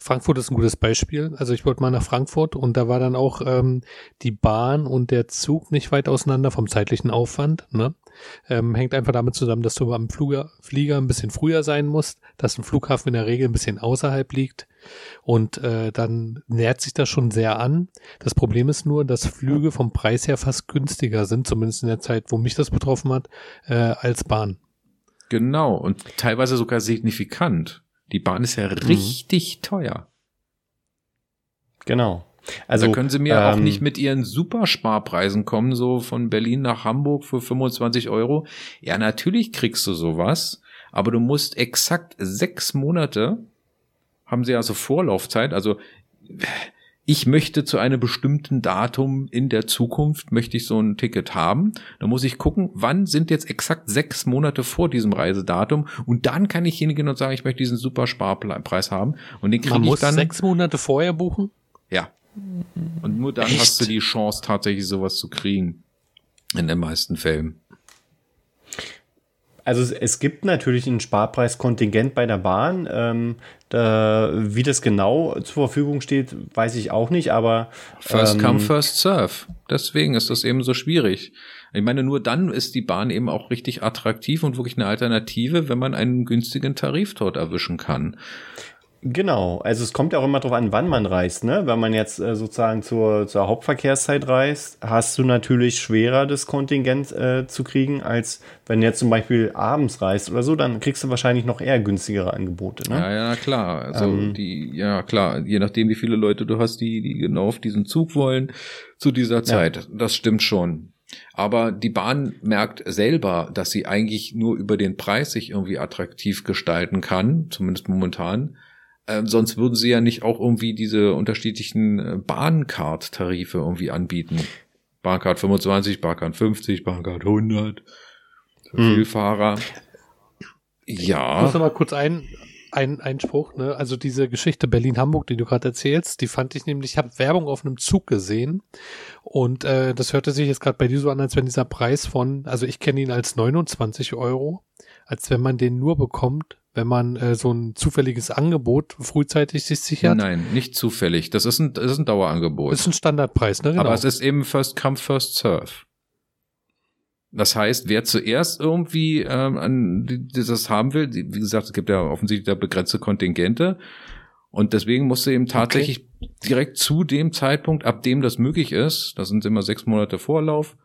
Frankfurt ist ein gutes Beispiel. Also ich wollte mal nach Frankfurt und da war dann auch ähm, die Bahn und der Zug nicht weit auseinander vom zeitlichen Aufwand. Ne? Ähm, hängt einfach damit zusammen, dass du am Flieger ein bisschen früher sein musst, dass ein Flughafen in der Regel ein bisschen außerhalb liegt und äh, dann nähert sich das schon sehr an. Das Problem ist nur, dass Flüge vom Preis her fast günstiger sind, zumindest in der Zeit, wo mich das betroffen hat, äh, als Bahn. Genau, und teilweise sogar signifikant. Die Bahn ist ja richtig teuer. Genau. Also da können sie mir auch ähm, nicht mit ihren Supersparpreisen kommen, so von Berlin nach Hamburg für 25 Euro. Ja, natürlich kriegst du sowas, aber du musst exakt sechs Monate, haben sie also Vorlaufzeit, also ich möchte zu einem bestimmten Datum in der Zukunft, möchte ich so ein Ticket haben. Da muss ich gucken, wann sind jetzt exakt sechs Monate vor diesem Reisedatum und dann kann ich hingehen und sagen, ich möchte diesen Supersparpreis haben und den kriege ich muss dann. sechs Monate vorher buchen. Ja, Und nur dann Echt? hast du die Chance, tatsächlich sowas zu kriegen. In den meisten Fällen. Also es, es gibt natürlich ein Sparpreiskontingent bei der Bahn. Ähm, da, wie das genau zur Verfügung steht, weiß ich auch nicht, aber First ähm, come, first serve. Deswegen ist das eben so schwierig. Ich meine, nur dann ist die Bahn eben auch richtig attraktiv und wirklich eine Alternative, wenn man einen günstigen Tarif dort erwischen kann. Genau, also es kommt ja auch immer darauf an, wann man reist. Ne? Wenn man jetzt äh, sozusagen zur, zur Hauptverkehrszeit reist, hast du natürlich schwerer, das Kontingent äh, zu kriegen, als wenn du jetzt zum Beispiel abends reist oder so, dann kriegst du wahrscheinlich noch eher günstigere Angebote. Ne? Ja, ja, klar. Also Ähm. die, ja klar, je nachdem, wie viele Leute du hast, die, die genau auf diesen Zug wollen zu dieser Zeit. Das stimmt schon. Aber die Bahn merkt selber, dass sie eigentlich nur über den Preis sich irgendwie attraktiv gestalten kann, zumindest momentan. Ähm, sonst würden sie ja nicht auch irgendwie diese unterschiedlichen äh, Bahncard-Tarife irgendwie anbieten. Bahncard 25, Bahncard 50, Bahncard 100 für Hm. Vielfahrer. Ich Ja. muss noch mal kurz ein, ein Einspruch, ne? Also diese Geschichte Berlin-Hamburg, die du gerade erzählst, die fand ich nämlich, ich habe Werbung auf einem Zug gesehen und äh, das hörte sich jetzt gerade bei dir so an, als wenn dieser Preis von, also ich kenne ihn als 29 Euro, als wenn man den nur bekommt, wenn man äh, so ein zufälliges Angebot frühzeitig sich sichert. Nein, nicht zufällig. Das ist ein, das ist ein Dauerangebot. Das ist ein Standardpreis, ne? Genau. Aber es ist eben First Come, First Serve. Das heißt, wer zuerst irgendwie ähm, an das haben will, wie gesagt, es gibt ja offensichtlich da begrenzte Kontingente und deswegen musst du eben tatsächlich direkt zu dem Zeitpunkt, ab dem das möglich ist, das sind immer sechs Monate Vorlauf,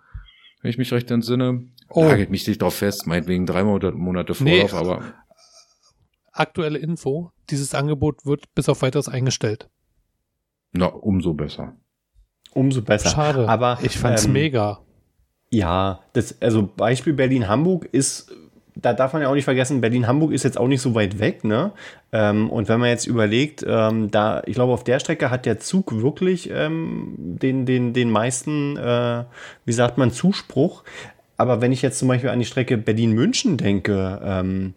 wenn ich mich recht entsinne, Oh. nagelt mich nicht drauf fest, meinetwegen drei Monate, Monate Nee, Vorlauf, aber Aktuelle Info, dieses Angebot wird bis auf weiteres eingestellt. na, umso besser. Umso besser. Schade. Aber ich fand's ähm, mega. Ja, das, also Beispiel Berlin-Hamburg ist, da darf man ja auch nicht vergessen, Berlin-Hamburg ist jetzt auch nicht so weit weg, ne? Ähm, und wenn man jetzt überlegt, ähm, da, ich glaube, auf der Strecke hat der Zug wirklich ähm, den, den, den meisten, äh, wie sagt man, Zuspruch. Aber wenn ich jetzt zum Beispiel an die Strecke Berlin-München denke, ähm,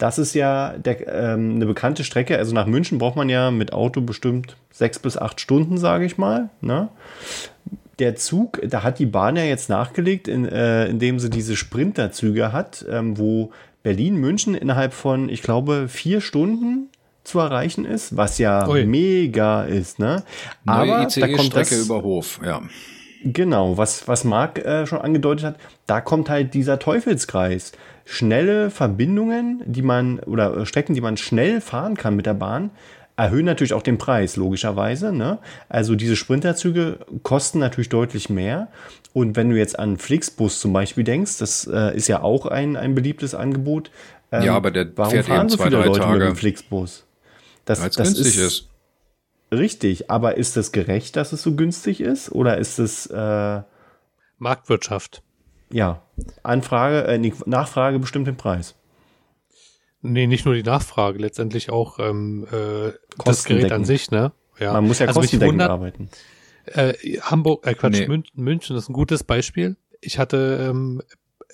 das ist ja der, ähm, eine bekannte Strecke. Also nach München braucht man ja mit Auto bestimmt sechs bis acht Stunden, sage ich mal. Ne? der Zug, da hat die Bahn ja jetzt nachgelegt, in, äh, indem sie diese Sprinterzüge hat, ähm, wo Berlin-München innerhalb von, ich glaube, vier Stunden zu erreichen ist, was ja Ui. mega ist. Ne? Neue Aber da kommt ICE-Strecke das, über Hof, ja. Genau, was, was Marc äh, schon angedeutet hat, da kommt halt dieser Teufelskreis. Schnelle Verbindungen, die man, oder äh, Strecken, die man schnell fahren kann mit der Bahn, erhöhen natürlich auch den Preis, logischerweise. Ne? Also diese Sprinterzüge kosten natürlich deutlich mehr. Und wenn du jetzt an Flixbus zum Beispiel denkst, das äh, ist ja auch ein, ein beliebtes Angebot. ähm, Ja, aber der warum fährt fahren eben so zwei, viele Leute mit Tage. dem Flixbus? Das, Weil es das günstig ist, ist. Richtig, aber ist das gerecht, dass es so günstig ist? Oder ist es äh, Marktwirtschaft. ja, Anfrage, äh, nee, Nachfrage bestimmt den Preis. Nee, nicht nur die Nachfrage, letztendlich auch ähm, äh, das. Gerät an sich, ne? Ja. Man muss ja also kostendeckend arbeiten. äh, Hamburg, äh Quatsch, Nee. München, München ist ein gutes Beispiel. Ich hatte, ähm,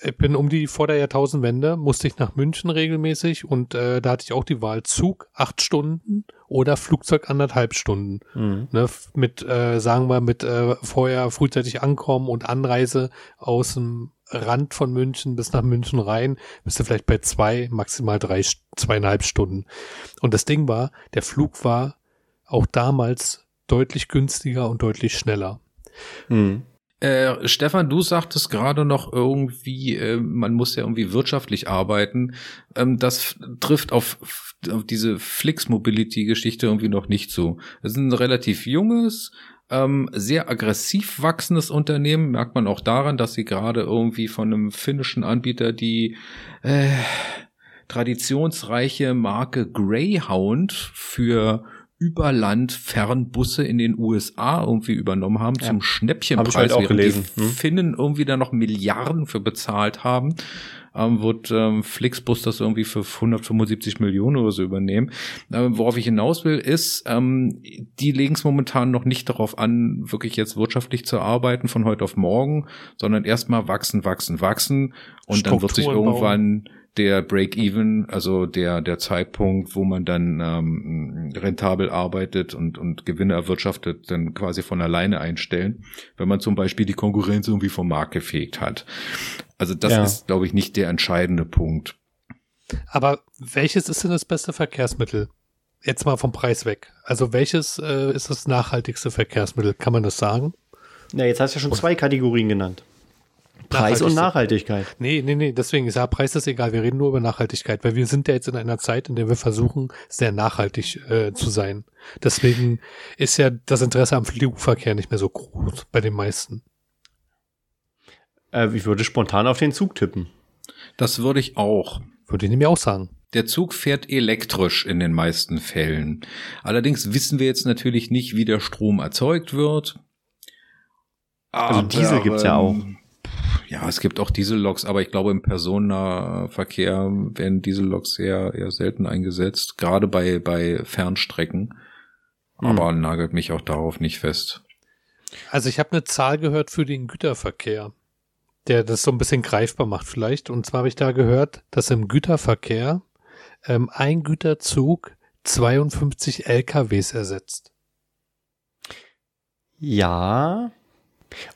ich bin um die vor der Jahrtausendwende, musste ich nach München regelmäßig und äh, da hatte ich auch die Wahl Zug acht Stunden oder Flugzeug anderthalb Stunden. Mhm. Ne, mit, äh, sagen wir, mit äh, vorher frühzeitig ankommen und Anreise aus dem Rand von München bis nach München rein, bist du vielleicht bei zwei, maximal drei, zweieinhalb Stunden. Und das Ding war, der Flug war auch damals deutlich günstiger und deutlich schneller. Mhm. Äh, Stefan, du sagtest gerade noch irgendwie, äh, man muss ja irgendwie wirtschaftlich arbeiten. Ähm, das trifft auf, auf diese Flix-Mobility-Geschichte irgendwie noch nicht so. Es ist ein relativ junges, ähm, sehr aggressiv wachsendes Unternehmen. Merkt man auch daran, dass sie gerade irgendwie von einem finnischen Anbieter die äh, traditionsreiche Marke Greyhound für Überland-Fernbusse in den USA irgendwie übernommen haben Ja. zum Hab Schnäppchenpreis, ich heute auch gelesen. die Hm. Finnen irgendwie da noch Milliarden für bezahlt haben, ähm, wird ähm, Flixbus das irgendwie für 175 Millionen oder so übernehmen. Ähm, worauf ich hinaus will, ist, ähm, die legen es momentan noch nicht darauf an, wirklich jetzt wirtschaftlich zu arbeiten von heute auf morgen, sondern erstmal wachsen, wachsen, wachsen und dann wird sich bauen. irgendwann der Break-Even, also der, der Zeitpunkt, wo man dann ähm, rentabel arbeitet und, und Gewinne erwirtschaftet, dann quasi von alleine einstellen, wenn man zum Beispiel die Konkurrenz irgendwie vom Markt gefegt hat. Also das ja. ist, glaube ich, nicht der entscheidende Punkt. Aber welches ist denn das beste Verkehrsmittel? Jetzt mal vom Preis weg. Also welches äh, ist das nachhaltigste Verkehrsmittel? Kann man das sagen? Na, jetzt hast du ja schon zwei Kategorien genannt. Preis und Nachhaltigkeit. Nee, nee, nee, deswegen ist ja Preis ist egal. Wir reden nur über Nachhaltigkeit, weil wir sind ja jetzt in einer Zeit, in der wir versuchen, sehr nachhaltig äh, zu sein. Deswegen ist ja das Interesse am Flugverkehr nicht mehr so groß bei den meisten. Äh, ich würde spontan auf den Zug tippen. Das würde ich auch. Würde ich nämlich auch sagen. Der Zug fährt elektrisch in den meisten Fällen. Allerdings wissen wir jetzt natürlich nicht, wie der Strom erzeugt wird. Also Diesel gibt's ja auch. Ja, es gibt auch Dieselloks, aber ich glaube, im Personennahverkehr werden Dieselloks sehr eher selten eingesetzt, gerade bei, bei Fernstrecken. Aber hm. nagelt mich auch darauf nicht fest. Also ich habe eine Zahl gehört für den Güterverkehr, der das so ein bisschen greifbar macht vielleicht. Und zwar habe ich da gehört, dass im Güterverkehr ähm, ein Güterzug 52 LKWs ersetzt. Ja.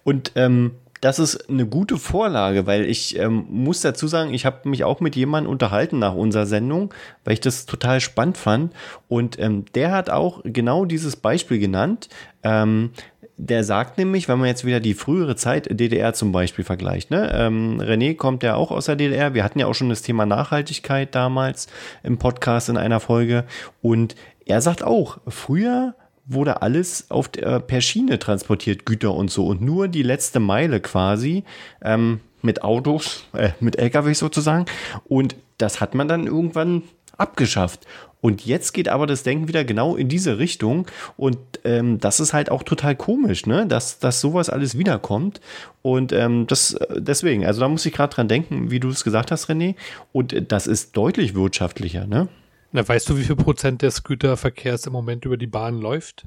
Und ähm, das ist eine gute Vorlage, weil ich ähm, muss dazu sagen, ich habe mich auch mit jemandem unterhalten nach unserer Sendung, weil ich das total spannend fand. Und ähm, der hat auch genau dieses Beispiel genannt. Ähm, der sagt nämlich, wenn man jetzt wieder die frühere Zeit DDR zum Beispiel vergleicht, ne? Ähm, René kommt ja auch aus der DDR. Wir hatten ja auch schon das Thema Nachhaltigkeit damals im Podcast in einer Folge. Und er sagt auch, früher wurde alles auf der, per Schiene transportiert, Güter und so. Und nur die letzte Meile quasi ähm, mit Autos, äh, mit LKW sozusagen. Und das hat man dann irgendwann abgeschafft. Und jetzt geht aber das Denken wieder genau in diese Richtung. Und ähm, das ist halt auch total komisch, ne? dass, dass sowas alles wiederkommt. Und ähm, das deswegen, also da muss ich gerade dran denken, wie du es gesagt hast, René. Und das ist deutlich wirtschaftlicher, ne? Na, weißt du, wie viel Prozent des Güterverkehrs im Moment über die Bahn läuft?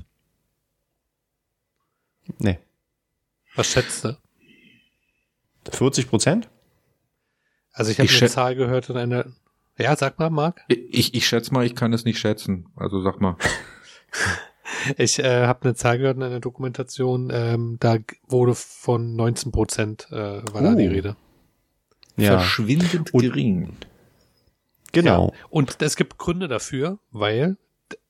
Nee. Was schätzt du? 40 Prozent? Also ich habe eine Zahl gehört in einer. Ja, sag mal, Marc. Ich, ich schätze mal, ich kann es nicht schätzen. Also sag mal. ich äh, habe eine Zahl gehört in einer Dokumentation, ähm, da wurde von 19 Prozent äh, war uh. da die oh. Rede. Ja. Verschwindend Und, gering. Genau. Ja. Und es gibt Gründe dafür, weil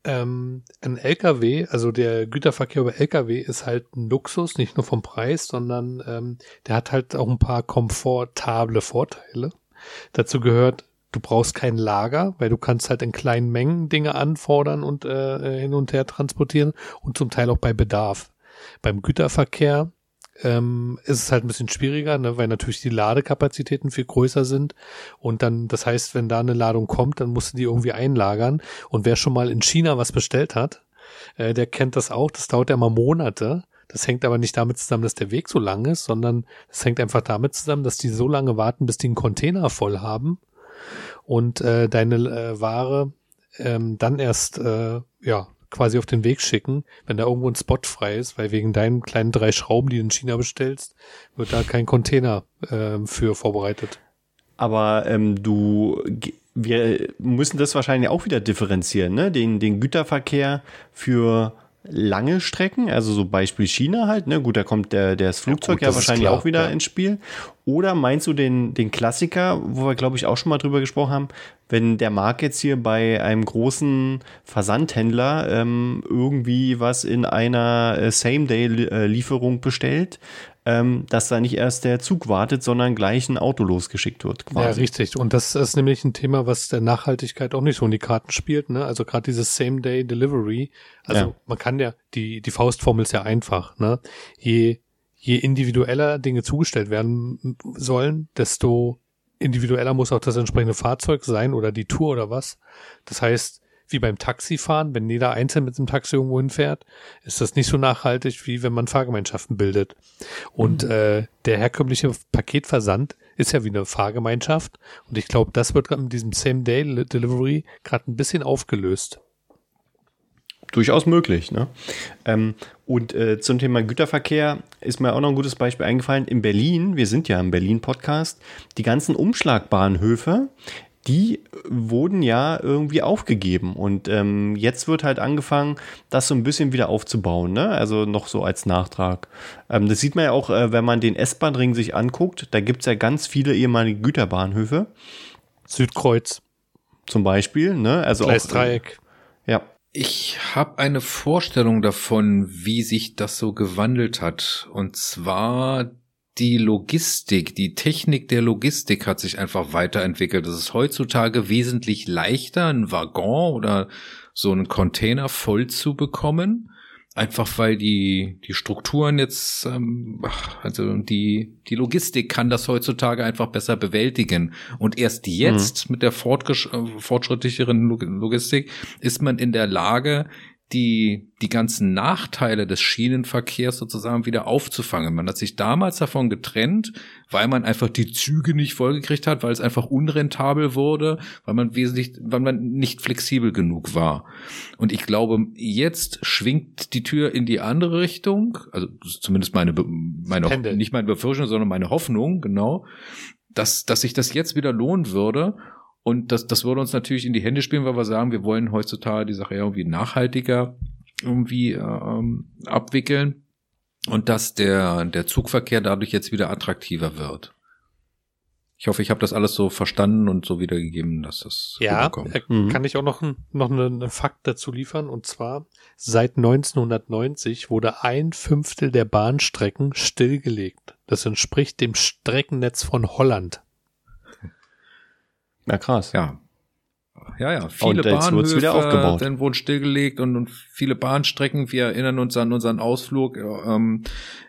ähm, ein LKW, also der Güterverkehr über LKW ist halt ein Luxus, nicht nur vom Preis, sondern ähm, der hat halt auch ein paar komfortable Vorteile. Dazu gehört, du brauchst kein Lager, weil du kannst halt in kleinen Mengen Dinge anfordern und äh, hin und her transportieren und zum Teil auch bei Bedarf. Beim Güterverkehr ähm, ist es halt ein bisschen schwieriger, ne, weil natürlich die Ladekapazitäten viel größer sind. Und dann, das heißt, wenn da eine Ladung kommt, dann musst du die irgendwie einlagern. Und wer schon mal in China was bestellt hat, äh, der kennt das auch. Das dauert ja mal Monate. Das hängt aber nicht damit zusammen, dass der Weg so lang ist, sondern das hängt einfach damit zusammen, dass die so lange warten, bis die einen Container voll haben und äh, deine äh, Ware ähm, dann erst äh, ja quasi auf den Weg schicken, wenn da irgendwo ein Spot frei ist, weil wegen deinen kleinen drei Schrauben, die du in China bestellst, wird da kein Container äh, für vorbereitet. Aber ähm, du, wir müssen das wahrscheinlich auch wieder differenzieren, ne? Den, den Güterverkehr für lange Strecken, also so Beispiel China halt, ne? Gut, da kommt der, der das Flugzeug ja, gut, ja wahrscheinlich klar, auch wieder ja. ins Spiel. Oder meinst du den, den Klassiker, wo wir, glaube ich, auch schon mal drüber gesprochen haben, wenn der Markt jetzt hier bei einem großen Versandhändler ähm, irgendwie was in einer äh, Same-Day-Lieferung bestellt, ähm, dass da nicht erst der Zug wartet, sondern gleich ein Auto losgeschickt wird. Quasi. Ja, richtig. Und das ist nämlich ein Thema, was der Nachhaltigkeit auch nicht so in die Karten spielt. Ne? Also gerade dieses Same-Day-Delivery. Also ja. man kann ja, die, die Faustformel ist ja einfach. Ne? Je, je individueller Dinge zugestellt werden sollen, desto individueller muss auch das entsprechende Fahrzeug sein oder die Tour oder was. Das heißt, wie beim Taxifahren, wenn jeder einzeln mit dem Taxi irgendwo hinfährt, ist das nicht so nachhaltig, wie wenn man Fahrgemeinschaften bildet. Und mhm. äh, der herkömmliche Paketversand ist ja wie eine Fahrgemeinschaft. Und ich glaube, das wird mit diesem Same-Day-Delivery gerade ein bisschen aufgelöst. Durchaus möglich. Ne? Ähm, und äh, zum Thema Güterverkehr ist mir auch noch ein gutes Beispiel eingefallen. In Berlin, wir sind ja im Berlin-Podcast, die ganzen Umschlagbahnhöfe, die wurden ja irgendwie aufgegeben. Und ähm, jetzt wird halt angefangen, das so ein bisschen wieder aufzubauen. Ne? Also noch so als Nachtrag. Ähm, das sieht man ja auch, äh, wenn man den S-Bahn-Ring sich anguckt. Da gibt es ja ganz viele ehemalige Güterbahnhöfe. Südkreuz. Zum Beispiel. Ne? Also Gleisdreieck. Auch, äh, ja. Ich habe eine Vorstellung davon, wie sich das so gewandelt hat. Und zwar die Logistik, die Technik der Logistik hat sich einfach weiterentwickelt. Es ist heutzutage wesentlich leichter, einen Waggon oder so einen Container voll zu bekommen. Einfach weil die, die Strukturen jetzt, ähm, also die, die Logistik kann das heutzutage einfach besser bewältigen. Und erst jetzt mhm. mit der fortschrittlicheren Logistik ist man in der Lage, die, die ganzen Nachteile des Schienenverkehrs sozusagen wieder aufzufangen. Man hat sich damals davon getrennt, weil man einfach die Züge nicht vollgekriegt hat, weil es einfach unrentabel wurde, weil man wesentlich, weil man nicht flexibel genug war. Und ich glaube, jetzt schwingt die Tür in die andere Richtung, also zumindest meine, meine, nicht meine Befürchtung, sondern meine Hoffnung, genau, dass, dass sich das jetzt wieder lohnen würde und das, das würde uns natürlich in die Hände spielen, weil wir sagen, wir wollen heutzutage die Sache irgendwie nachhaltiger irgendwie ähm, abwickeln und dass der, der Zugverkehr dadurch jetzt wieder attraktiver wird. Ich hoffe, ich habe das alles so verstanden und so wiedergegeben, dass das ja, äh, mhm. kann ich auch noch, noch einen, einen Fakt dazu liefern. Und zwar, seit 1990 wurde ein Fünftel der Bahnstrecken stillgelegt. Das entspricht dem Streckennetz von Holland. Na krass. Ja. Ja, ja, viele und Bahnhöfe wieder aufgebaut. dann wurden stillgelegt und, und viele Bahnstrecken. Wir erinnern uns an unseren Ausflug ähm,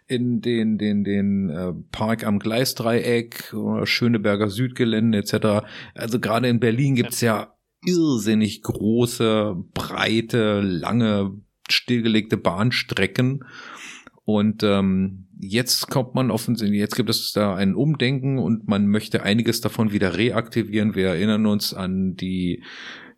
in den den den äh, Park am Gleisdreieck oder Schöneberger Südgelände etc. Also gerade in Berlin gibt's ja irrsinnig große, breite, lange stillgelegte Bahnstrecken und ähm, jetzt kommt man offensichtlich, jetzt gibt es da ein Umdenken und man möchte einiges davon wieder reaktivieren. Wir erinnern uns an die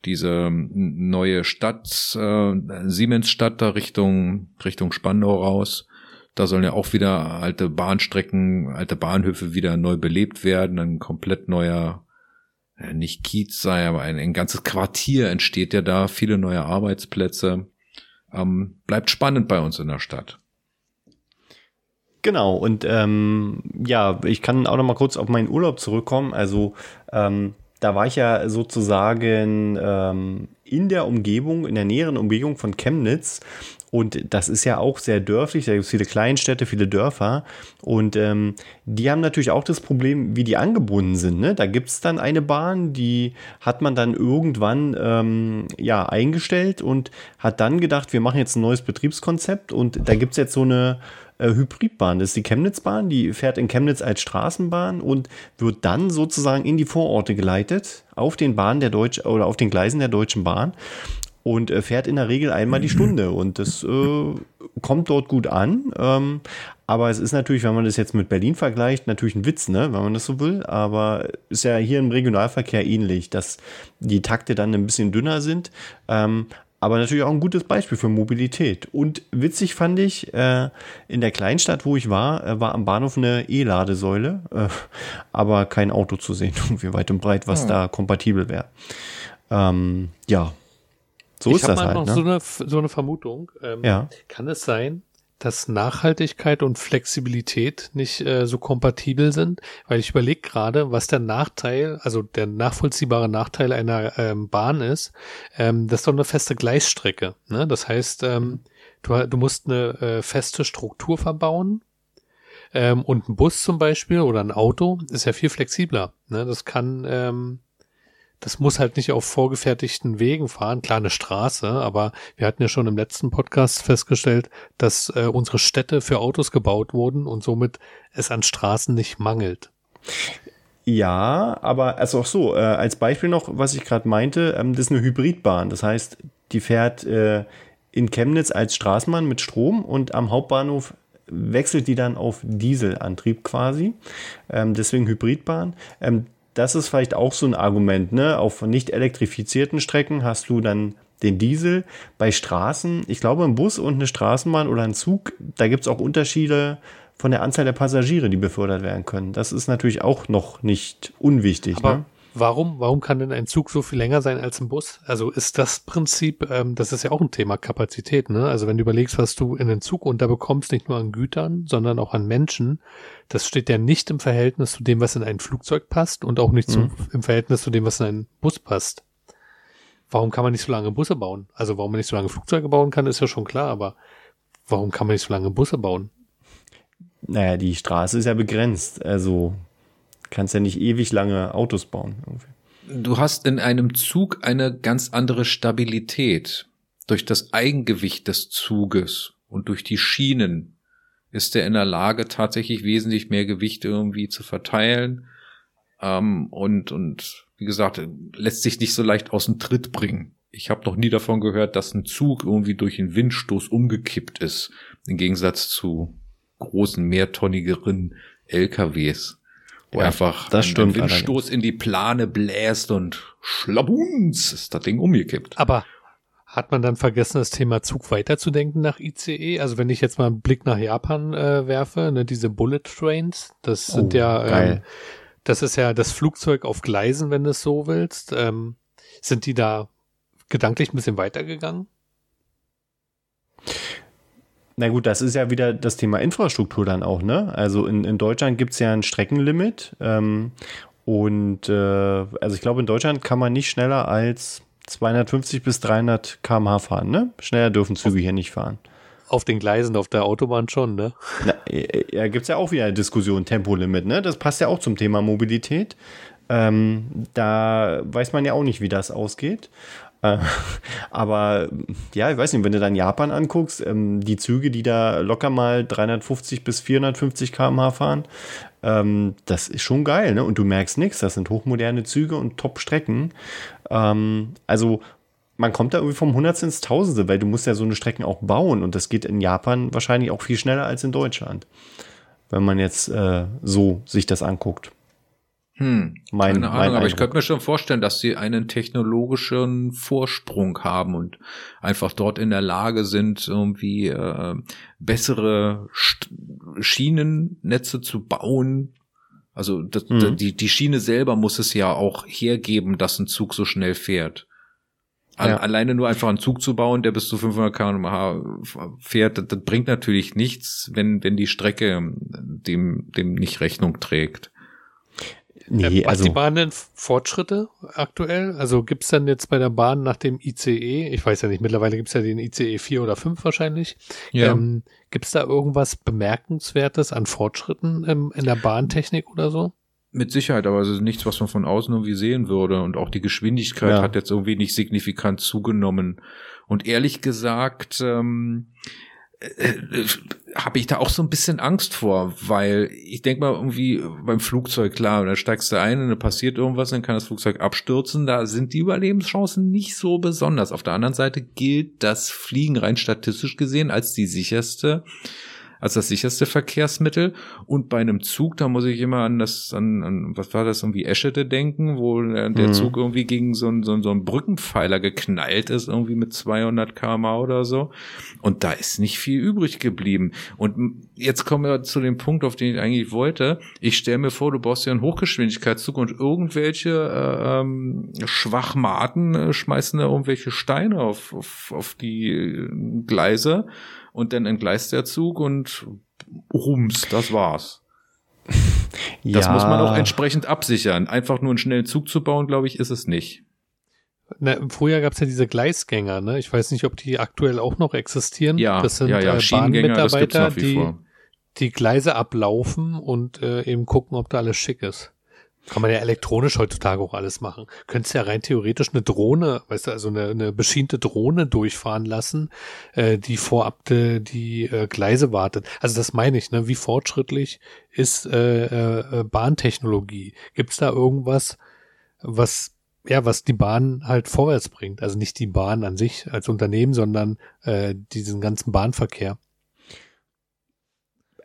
diese neue Stadt, äh, Siemensstadt da Richtung, Richtung Spandau raus. Da sollen ja auch wieder alte Bahnstrecken, alte Bahnhöfe wieder neu belebt werden, ein komplett neuer, äh, nicht Kiez sei, aber ein, ein ganzes Quartier entsteht ja da, viele neue Arbeitsplätze. Ähm, bleibt spannend bei uns in der Stadt. Genau, und ähm, ja, ich kann auch noch mal kurz auf meinen Urlaub zurückkommen. Also ähm, da war ich ja sozusagen ähm, in der Umgebung, in der näheren Umgebung von Chemnitz. Und das ist ja auch sehr dörflich, da gibt es viele Kleinstädte, viele Dörfer. Und ähm, die haben natürlich auch das Problem, wie die angebunden sind. Ne? Da gibt es dann eine Bahn, die hat man dann irgendwann ähm, ja, eingestellt und hat dann gedacht, wir machen jetzt ein neues Betriebskonzept. Und da gibt es jetzt so eine äh, Hybridbahn. Das ist die Chemnitzbahn, die fährt in Chemnitz als Straßenbahn und wird dann sozusagen in die Vororte geleitet auf den Bahnen der Deutsch oder auf den Gleisen der Deutschen Bahn und äh, fährt in der Regel einmal die Stunde und das äh, kommt dort gut an. Ähm, aber es ist natürlich, wenn man das jetzt mit Berlin vergleicht, natürlich ein Witz, ne, wenn man das so will. Aber ist ja hier im Regionalverkehr ähnlich, dass die Takte dann ein bisschen dünner sind. Ähm, aber natürlich auch ein gutes Beispiel für Mobilität. Und witzig fand ich, äh, in der Kleinstadt, wo ich war, äh, war am Bahnhof eine E-Ladesäule, äh, aber kein Auto zu sehen, irgendwie weit und breit, was hm. da kompatibel wäre. Ähm, ja, so ich ist das halt. Ich habe noch ne? so, eine, so eine Vermutung. Ähm, ja. Kann es sein, dass Nachhaltigkeit und Flexibilität nicht äh, so kompatibel sind, weil ich überlege gerade, was der Nachteil, also der nachvollziehbare Nachteil einer ähm, Bahn ist. Ähm, das ist doch eine feste Gleisstrecke. Ne? Das heißt, ähm, du, du musst eine äh, feste Struktur verbauen. Ähm, und ein Bus zum Beispiel oder ein Auto ist ja viel flexibler. Ne? Das kann ähm, das muss halt nicht auf vorgefertigten Wegen fahren, klar eine Straße, aber wir hatten ja schon im letzten Podcast festgestellt, dass äh, unsere Städte für Autos gebaut wurden und somit es an Straßen nicht mangelt. Ja, aber also auch so, äh, als Beispiel noch, was ich gerade meinte, ähm, das ist eine Hybridbahn. Das heißt, die fährt äh, in Chemnitz als Straßenbahn mit Strom und am Hauptbahnhof wechselt die dann auf Dieselantrieb quasi. Ähm, deswegen Hybridbahn. Ähm, das ist vielleicht auch so ein Argument. Ne? Auf nicht elektrifizierten Strecken hast du dann den Diesel. Bei Straßen, ich glaube, ein Bus und eine Straßenbahn oder ein Zug, da gibt es auch Unterschiede von der Anzahl der Passagiere, die befördert werden können. Das ist natürlich auch noch nicht unwichtig. Aber ne? Warum, warum kann denn ein Zug so viel länger sein als ein Bus? Also ist das Prinzip, ähm, das ist ja auch ein Thema Kapazität, ne? Also wenn du überlegst, was du in den Zug unterbekommst, nicht nur an Gütern, sondern auch an Menschen, das steht ja nicht im Verhältnis zu dem, was in ein Flugzeug passt und auch nicht mhm. zu, im Verhältnis zu dem, was in einen Bus passt. Warum kann man nicht so lange Busse bauen? Also warum man nicht so lange Flugzeuge bauen kann, ist ja schon klar, aber warum kann man nicht so lange Busse bauen? Naja, die Straße ist ja begrenzt. Also kannst ja nicht ewig lange Autos bauen. Irgendwie. Du hast in einem Zug eine ganz andere Stabilität. Durch das Eigengewicht des Zuges und durch die Schienen ist er in der Lage, tatsächlich wesentlich mehr Gewicht irgendwie zu verteilen. Ähm, und, und wie gesagt, lässt sich nicht so leicht aus dem Tritt bringen. Ich habe noch nie davon gehört, dass ein Zug irgendwie durch einen Windstoß umgekippt ist. Im Gegensatz zu großen, mehrtonnigeren LKWs. Wo ja, einfach das stimmt, ein Windstoß in die Plane bläst und schlabuns ist das Ding umgekippt. Aber hat man dann vergessen, das Thema Zug weiterzudenken nach ICE? Also wenn ich jetzt mal einen Blick nach Japan äh, werfe, ne, diese Bullet Trains, das sind oh, ja, ähm, das ist ja das Flugzeug auf Gleisen, wenn du es so willst. Ähm, sind die da gedanklich ein bisschen weitergegangen? Na gut, das ist ja wieder das Thema Infrastruktur dann auch, ne? Also in, in Deutschland gibt es ja ein Streckenlimit. Ähm, und äh, also ich glaube, in Deutschland kann man nicht schneller als 250 bis 300 km/h fahren, ne? Schneller dürfen Züge hier nicht fahren. Auf den Gleisen, auf der Autobahn schon, ne? Na, ja, gibt es ja auch wieder eine Diskussion, Tempolimit, ne? Das passt ja auch zum Thema Mobilität. Ähm, da weiß man ja auch nicht, wie das ausgeht. Äh, aber ja, ich weiß nicht, wenn du dann Japan anguckst, ähm, die Züge, die da locker mal 350 bis 450 km/h fahren, ähm, das ist schon geil, ne? Und du merkst nichts. Das sind hochmoderne Züge und Top-Strecken. Ähm, also man kommt da irgendwie vom Hundertste ins Tausende, weil du musst ja so eine Strecken auch bauen und das geht in Japan wahrscheinlich auch viel schneller als in Deutschland, wenn man jetzt äh, so sich das anguckt. Hm, mein, keine Ahnung, aber ich könnte mir schon vorstellen, dass sie einen technologischen Vorsprung haben und einfach dort in der Lage sind, irgendwie äh, bessere St Schienennetze zu bauen. Also das, mhm. die, die Schiene selber muss es ja auch hergeben, dass ein Zug so schnell fährt. Ja. Alleine nur einfach einen Zug zu bauen, der bis zu 500 km/h fährt, das, das bringt natürlich nichts, wenn, wenn die Strecke dem, dem nicht Rechnung trägt. Nee, äh, also die Bahn denn Fortschritte aktuell? Also gibt's dann jetzt bei der Bahn nach dem ICE, ich weiß ja nicht, mittlerweile gibt's ja den ICE 4 oder 5 wahrscheinlich. Ja. Ähm, gibt's da irgendwas Bemerkenswertes an Fortschritten ähm, in der Bahntechnik oder so? Mit Sicherheit, aber es ist nichts, was man von außen irgendwie sehen würde. Und auch die Geschwindigkeit ja. hat jetzt irgendwie nicht signifikant zugenommen. Und ehrlich gesagt, ähm, äh, habe ich da auch so ein bisschen Angst vor, weil ich denke mal irgendwie beim Flugzeug, klar, da steigst du ein und da passiert irgendwas, dann kann das Flugzeug abstürzen, da sind die Überlebenschancen nicht so besonders. Auf der anderen Seite gilt das Fliegen rein statistisch gesehen als die sicherste als das sicherste Verkehrsmittel. Und bei einem Zug, da muss ich immer an das, an, an was war das, irgendwie Eschede denken, wo der mhm. Zug irgendwie gegen so einen, so, so einen Brückenpfeiler geknallt ist, irgendwie mit 200 km oder so. Und da ist nicht viel übrig geblieben. Und jetzt kommen wir zu dem Punkt, auf den ich eigentlich wollte. Ich stelle mir vor, du baust ja einen Hochgeschwindigkeitszug und irgendwelche äh, ähm, Schwachmaten äh, schmeißen da irgendwelche Steine auf, auf, auf die äh, Gleise und dann entgleist der Zug und rums, das war's. ja. Das muss man auch entsprechend absichern. Einfach nur einen schnellen Zug zu bauen, glaube ich, ist es nicht. Na, Im Frühjahr gab es ja diese Gleisgänger, ne? Ich weiß nicht, ob die aktuell auch noch existieren. Ja, das sind ja, ja. Äh, Bahnmitarbeiter, die, die Gleise ablaufen und äh, eben gucken, ob da alles schick ist. Kann man ja elektronisch heutzutage auch alles machen. Könntest ja rein theoretisch eine Drohne, weißt du, also eine, eine beschiente Drohne durchfahren lassen, äh, die vorab de, die äh, Gleise wartet. Also das meine ich, ne? Wie fortschrittlich ist äh, äh, Bahntechnologie? Gibt es da irgendwas, was ja, was die Bahn halt vorwärts bringt? Also nicht die Bahn an sich als Unternehmen, sondern äh, diesen ganzen Bahnverkehr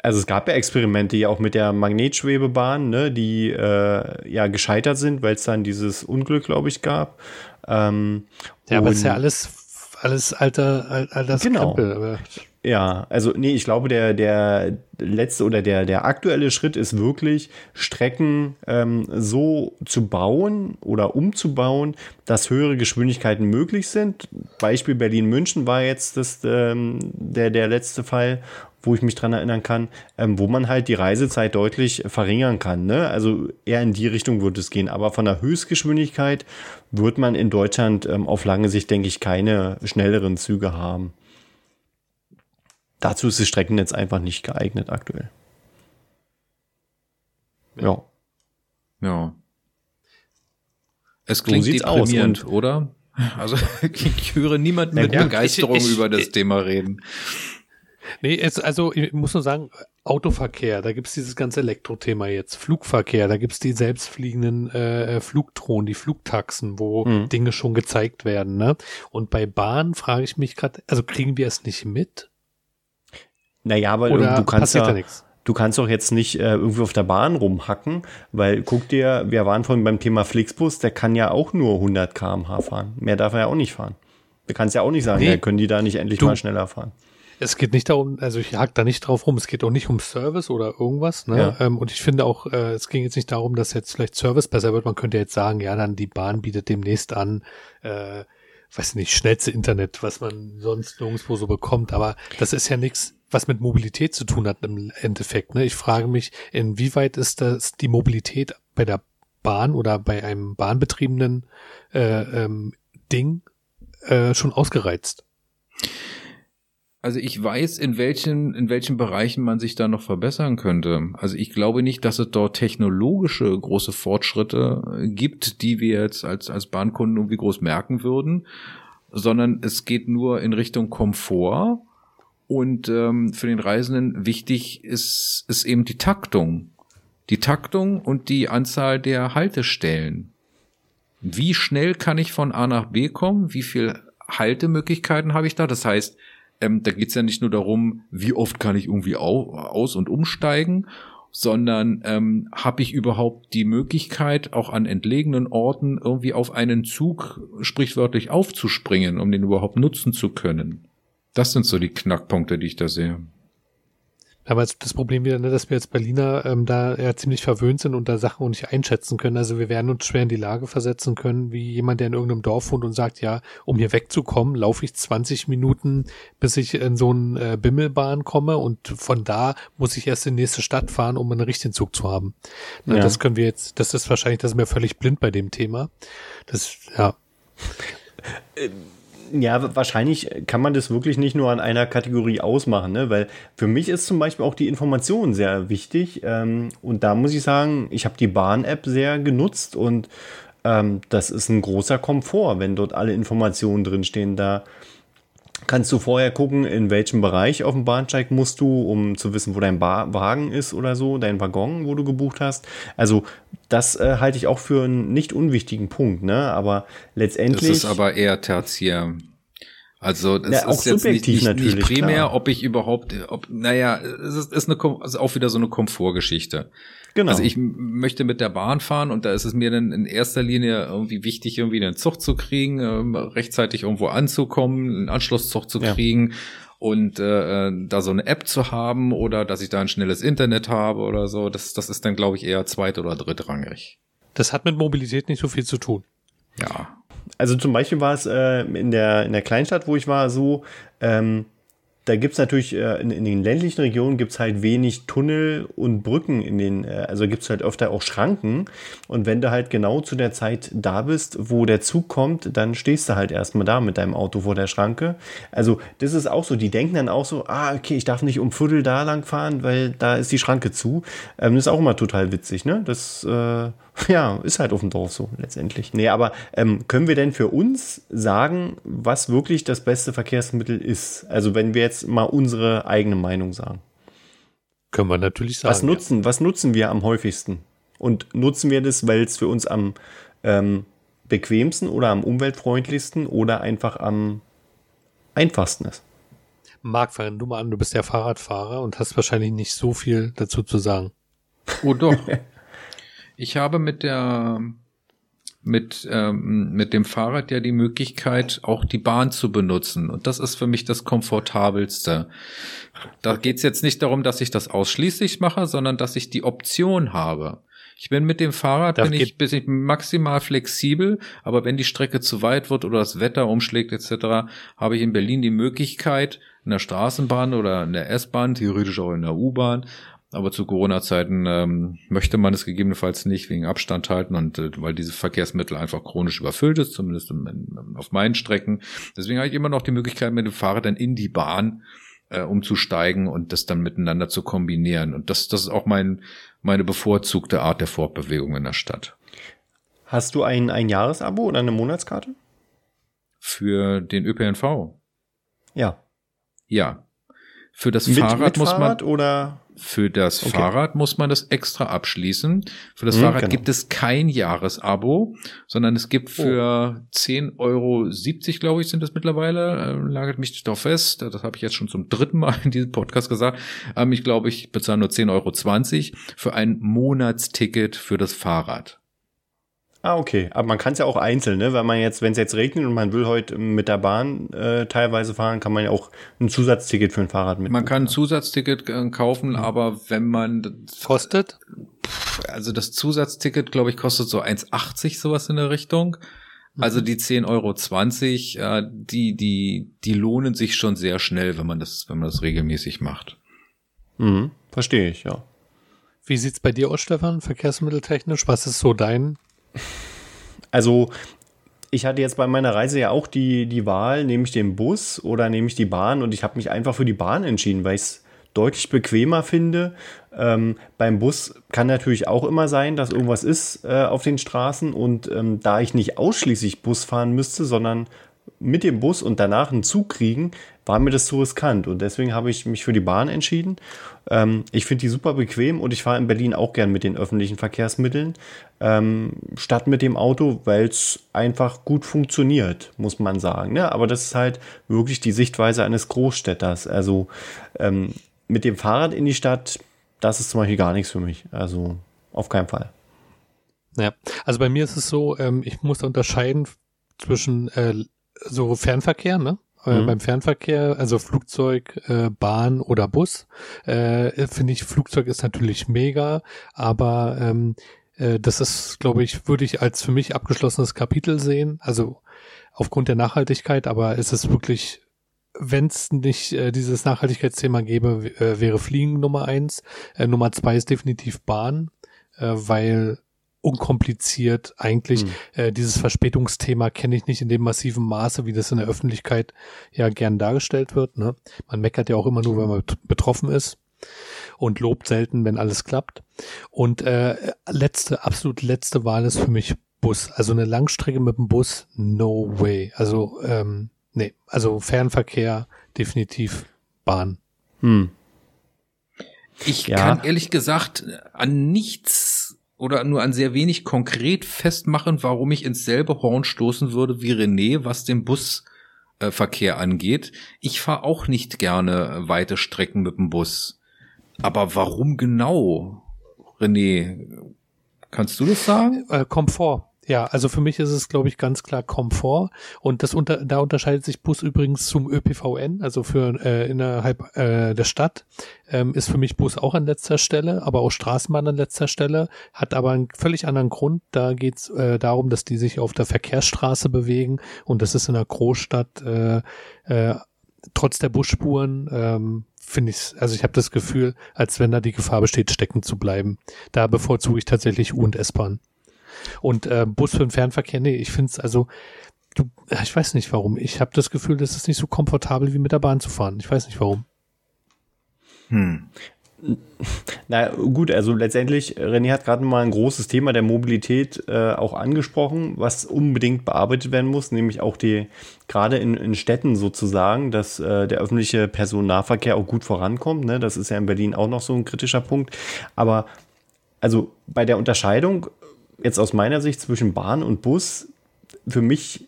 also es gab ja Experimente ja auch mit der Magnetschwebebahn, ne, die äh, ja gescheitert sind, weil es dann dieses Unglück, glaube ich, gab. Ähm, ja, aber es ist ja alles, alles alter, alter genau. Krempel. Ja, also nee, ich glaube, der, der letzte oder der, der aktuelle Schritt ist wirklich, Strecken ähm, so zu bauen oder umzubauen, dass höhere Geschwindigkeiten möglich sind. Beispiel Berlin-München war jetzt das, ähm, der, der letzte Fall, wo ich mich dran erinnern kann, ähm, wo man halt die Reisezeit deutlich verringern kann. Ne? Also eher in die Richtung wird es gehen. Aber von der Höchstgeschwindigkeit wird man in Deutschland ähm, auf lange Sicht, denke ich, keine schnelleren Züge haben. Dazu ist das Streckennetz einfach nicht geeignet aktuell. Ja. Ja. Es klingt so deprimierend, aus, oder? Also ich höre niemanden mit ja, Begeisterung ich, ich, über das ich, Thema reden. Nee, es, also ich muss nur sagen, Autoverkehr, da gibt's dieses ganze Elektrothema jetzt. Flugverkehr, da gibt's die selbstfliegenden äh, Flugdrohnen, die Flugtaxen, wo mhm. Dinge schon gezeigt werden. Ne? Und bei Bahn frage ich mich gerade, also kriegen wir es nicht mit? Naja, aber Oder du kannst ja, du kannst doch jetzt nicht äh, irgendwie auf der Bahn rumhacken, weil guck dir, wir waren vorhin beim Thema Flixbus, der kann ja auch nur 100 km/h fahren. Mehr darf er ja auch nicht fahren. Du kannst ja auch nicht sagen, nee, ja, können die da nicht endlich du, mal schneller fahren. Es geht nicht darum, also ich hack da nicht drauf rum, es geht auch nicht um Service oder irgendwas. Ne? Ja. Ähm, und ich finde auch, äh, es ging jetzt nicht darum, dass jetzt vielleicht Service besser wird. Man könnte jetzt sagen, ja, dann die Bahn bietet demnächst an, äh, weiß nicht, schnellste Internet, was man sonst nirgendwo so bekommt. Aber das ist ja nichts, was mit Mobilität zu tun hat im Endeffekt. Ne? Ich frage mich, inwieweit ist das die Mobilität bei der Bahn oder bei einem bahnbetriebenen äh, ähm, Ding äh, schon ausgereizt? Also ich weiß, in welchen, in welchen Bereichen man sich da noch verbessern könnte. Also ich glaube nicht, dass es dort technologische große Fortschritte gibt, die wir jetzt als, als Bahnkunden irgendwie groß merken würden, sondern es geht nur in Richtung Komfort und ähm, für den Reisenden wichtig ist, ist eben die Taktung. Die Taktung und die Anzahl der Haltestellen. Wie schnell kann ich von A nach B kommen? Wie viel Haltemöglichkeiten habe ich da? Das heißt, ähm, da geht's ja nicht nur darum, wie oft kann ich irgendwie au aus- und umsteigen, sondern ähm, habe ich überhaupt die Möglichkeit, auch an entlegenen Orten irgendwie auf einen Zug sprichwörtlich aufzuspringen, um den überhaupt nutzen zu können. Das sind so die Knackpunkte, die ich da sehe. Aber das Problem wieder, ne, dass wir als Berliner ähm, da ja ziemlich verwöhnt sind und da Sachen auch nicht einschätzen können. Also wir werden uns schwer in die Lage versetzen können, wie jemand, der in irgendeinem Dorf wohnt und sagt, ja, um hier wegzukommen, laufe ich 20 Minuten, bis ich in so einen äh, Bimmelbahn komme und von da muss ich erst in die nächste Stadt fahren, um einen richtigen Zug zu haben. Ja. Das können wir jetzt, das ist wahrscheinlich, das ist mir völlig blind bei dem Thema. Das, ja. Ja, wahrscheinlich kann man das wirklich nicht nur an einer Kategorie ausmachen, ne? weil für mich ist zum Beispiel auch die Information sehr wichtig. Ähm, und da muss ich sagen, ich habe die Bahn-App sehr genutzt und ähm, das ist ein großer Komfort, wenn dort alle Informationen drinstehen. Da kannst du vorher gucken, in welchem Bereich auf dem Bahnsteig musst du, um zu wissen, wo dein ba Wagen ist oder so, dein Waggon, wo du gebucht hast. Also das äh, halte ich auch für einen nicht unwichtigen Punkt, ne? Aber letztendlich. Das ist aber eher tertiär. Also das ja, ist jetzt nicht, nicht, nicht primär, klar. ob ich überhaupt, ob, naja, es ist, ist eine, also auch wieder so eine Komfortgeschichte. Genau. Also ich möchte mit der Bahn fahren und da ist es mir dann in erster Linie irgendwie wichtig, irgendwie einen Zug zu kriegen, äh, rechtzeitig irgendwo anzukommen, einen Anschlusszug zu kriegen. Ja und äh, da so eine App zu haben oder dass ich da ein schnelles Internet habe oder so, das, das ist dann, glaube ich, eher zweit- oder drittrangig. Das hat mit Mobilität nicht so viel zu tun. Ja. Also zum Beispiel war es äh, in, der, in der Kleinstadt, wo ich war, so, ähm, da gibt's natürlich, äh, in, in, den ländlichen Regionen gibt's halt wenig Tunnel und Brücken in den, äh, also gibt's halt öfter auch Schranken. Und wenn du halt genau zu der Zeit da bist, wo der Zug kommt, dann stehst du halt erstmal da mit deinem Auto vor der Schranke. Also das ist auch so, die denken dann auch so, ah, okay, ich darf nicht um Viertel da lang fahren, weil da ist die Schranke zu. Ähm, das ist auch immer total witzig, ne? Das, äh, ja, ist halt auf dem Dorf so letztendlich. Nee, aber ähm, können wir denn für uns sagen, was wirklich das beste Verkehrsmittel ist? Also wenn wir jetzt mal unsere eigene Meinung sagen. Können wir natürlich sagen. Was nutzen, ja. was nutzen wir am häufigsten? Und nutzen wir das, weil es für uns am ähm, bequemsten oder am umweltfreundlichsten oder einfach am einfachsten ist? Marc, fang du mal an, du bist ja Fahrradfahrer und hast wahrscheinlich nicht so viel dazu zu sagen. Oh doch. Ich habe mit der mit, ähm, mit dem Fahrrad ja die Möglichkeit, auch die Bahn zu benutzen. Und das ist für mich das Komfortabelste. Da geht's jetzt nicht darum, dass ich das ausschließlich mache, sondern dass ich die Option habe. Ich bin mit dem Fahrrad bin ich, bin ich maximal flexibel, aber wenn die Strecke zu weit wird oder das Wetter umschlägt etc., habe ich in Berlin die Möglichkeit, in der Straßenbahn oder in der S-Bahn, theoretisch auch in der U-Bahn, aber zu Corona-Zeiten ähm, möchte man es gegebenenfalls nicht wegen Abstand halten und äh, weil diese Verkehrsmittel einfach chronisch überfüllt ist, zumindest in, in, auf meinen Strecken. Deswegen habe ich immer noch die Möglichkeit, mit dem Fahrrad dann in die Bahn äh, umzusteigen und das dann miteinander zu kombinieren. Und das, das ist auch mein, meine bevorzugte Art der Fortbewegung in der Stadt. Hast du ein, ein Jahresabo oder eine Monatskarte? Für den ÖPNV? Ja. Ja. Für das mit, Fahrrad mit muss Fahrrad man oder für das Okay. Fahrrad muss man das extra abschließen. Für das Mhm, Fahrrad genau. gibt es kein Jahresabo, sondern es gibt Oh. für 10,70 Euro, glaube ich, sind das mittlerweile, äh, lagert mich darauf fest, das habe ich jetzt schon zum dritten Mal in diesem Podcast gesagt. Ähm, ich glaube, ich bezahle nur 10,20 Euro für ein Monatsticket für das Fahrrad. Ah, okay. Aber man kann es ja auch einzeln, ne? Wenn man jetzt, wenn es jetzt regnet und man will heute mit der Bahn äh, teilweise fahren, kann man ja auch ein Zusatzticket für ein Fahrrad mit. Man kann ein Zusatzticket äh, kaufen, aber wenn man Kostet? also das Zusatzticket, glaube ich, kostet so 1,80 sowas in der Richtung. Also die 10,20 Euro, äh, die, die, die lohnen sich schon sehr schnell, wenn man das, wenn man das regelmäßig macht. Mhm, verstehe ich, ja. Wie sieht's bei dir aus, Stefan, verkehrsmitteltechnisch? Was ist so dein? Also, ich hatte jetzt bei meiner Reise ja auch die, die Wahl, nehme ich den Bus oder nehme ich die Bahn und ich habe mich einfach für die Bahn entschieden, weil ich es deutlich bequemer finde. Ähm, beim Bus kann natürlich auch immer sein, dass irgendwas ist äh, auf den Straßen und ähm, da ich nicht ausschließlich Bus fahren müsste, sondern mit dem Bus und danach einen Zug kriegen, war mir das zu riskant und deswegen habe ich mich für die Bahn entschieden. Ähm, ich finde die super bequem und ich fahre in Berlin auch gern mit den öffentlichen Verkehrsmitteln ähm, statt mit dem Auto, weil es einfach gut funktioniert, muss man sagen. Ne? Aber das ist halt wirklich die Sichtweise eines Großstädters. Also ähm, mit dem Fahrrad in die Stadt, das ist zum Beispiel gar nichts für mich. Also auf keinen Fall. Ja, also bei mir ist es so, ähm, ich muss unterscheiden zwischen äh, so Fernverkehr, ne? Äh, Mhm. Beim Fernverkehr, also Flugzeug, äh, Bahn oder Bus, äh, finde ich, Flugzeug ist natürlich mega, aber ähm, äh, das ist, glaube ich, würde ich als für mich abgeschlossenes Kapitel sehen, also aufgrund der Nachhaltigkeit, aber es ist wirklich, wenn es nicht äh, dieses Nachhaltigkeitsthema gäbe, äh, wäre Fliegen Nummer eins. Äh, Nummer zwei ist definitiv Bahn, äh, weil unkompliziert eigentlich Hm. äh, dieses Verspätungsthema kenne ich nicht in dem massiven Maße, wie das in der Öffentlichkeit ja gern dargestellt wird. Ne? Man meckert ja auch immer nur, wenn man bet- betroffen ist und lobt selten, wenn alles klappt. Und äh, letzte, absolut letzte Wahl ist für mich Bus. Also eine Langstrecke mit dem Bus, no way. Also ähm, nee, also Fernverkehr definitiv Bahn. Hm. Ich Ja. kann ehrlich gesagt an nichts oder nur an sehr wenig konkret festmachen, warum ich ins selbe Horn stoßen würde wie René, was den Busverkehr angeht. Ich fahre auch nicht gerne weite Strecken mit dem Bus. Aber warum genau, René? Kannst du das sagen? Äh, Komfort. Ja, also für mich ist es, glaube ich, ganz klar Komfort. Und das unter, da unterscheidet sich Bus übrigens zum ÖPVN, also für äh, innerhalb äh, der Stadt, ähm, ist für mich Bus auch an letzter Stelle, aber auch Straßenbahn an letzter Stelle, hat aber einen völlig anderen Grund. Da geht es äh, darum, dass die sich auf der Verkehrsstraße bewegen und das ist in einer Großstadt äh, äh, trotz der Busspuren ähm, finde ich, also ich habe das Gefühl, als wenn da die Gefahr besteht, stecken zu bleiben. Da bevorzuge ich tatsächlich U- und S-Bahn. Und äh, Bus für den Fernverkehr, nee, ich finde es also, du, ich weiß nicht warum. Ich habe das Gefühl, das ist nicht so komfortabel wie mit der Bahn zu fahren. Ich weiß nicht warum. Hm. Na gut, also letztendlich, René hat gerade mal ein großes Thema der Mobilität äh, auch angesprochen, was unbedingt bearbeitet werden muss, nämlich auch die, gerade in, in Städten sozusagen, dass äh, der öffentliche Personennahverkehr auch gut vorankommt. Ne? Das ist ja in Berlin auch noch so ein kritischer Punkt. Aber also bei der Unterscheidung, jetzt aus meiner Sicht zwischen Bahn und Bus, für mich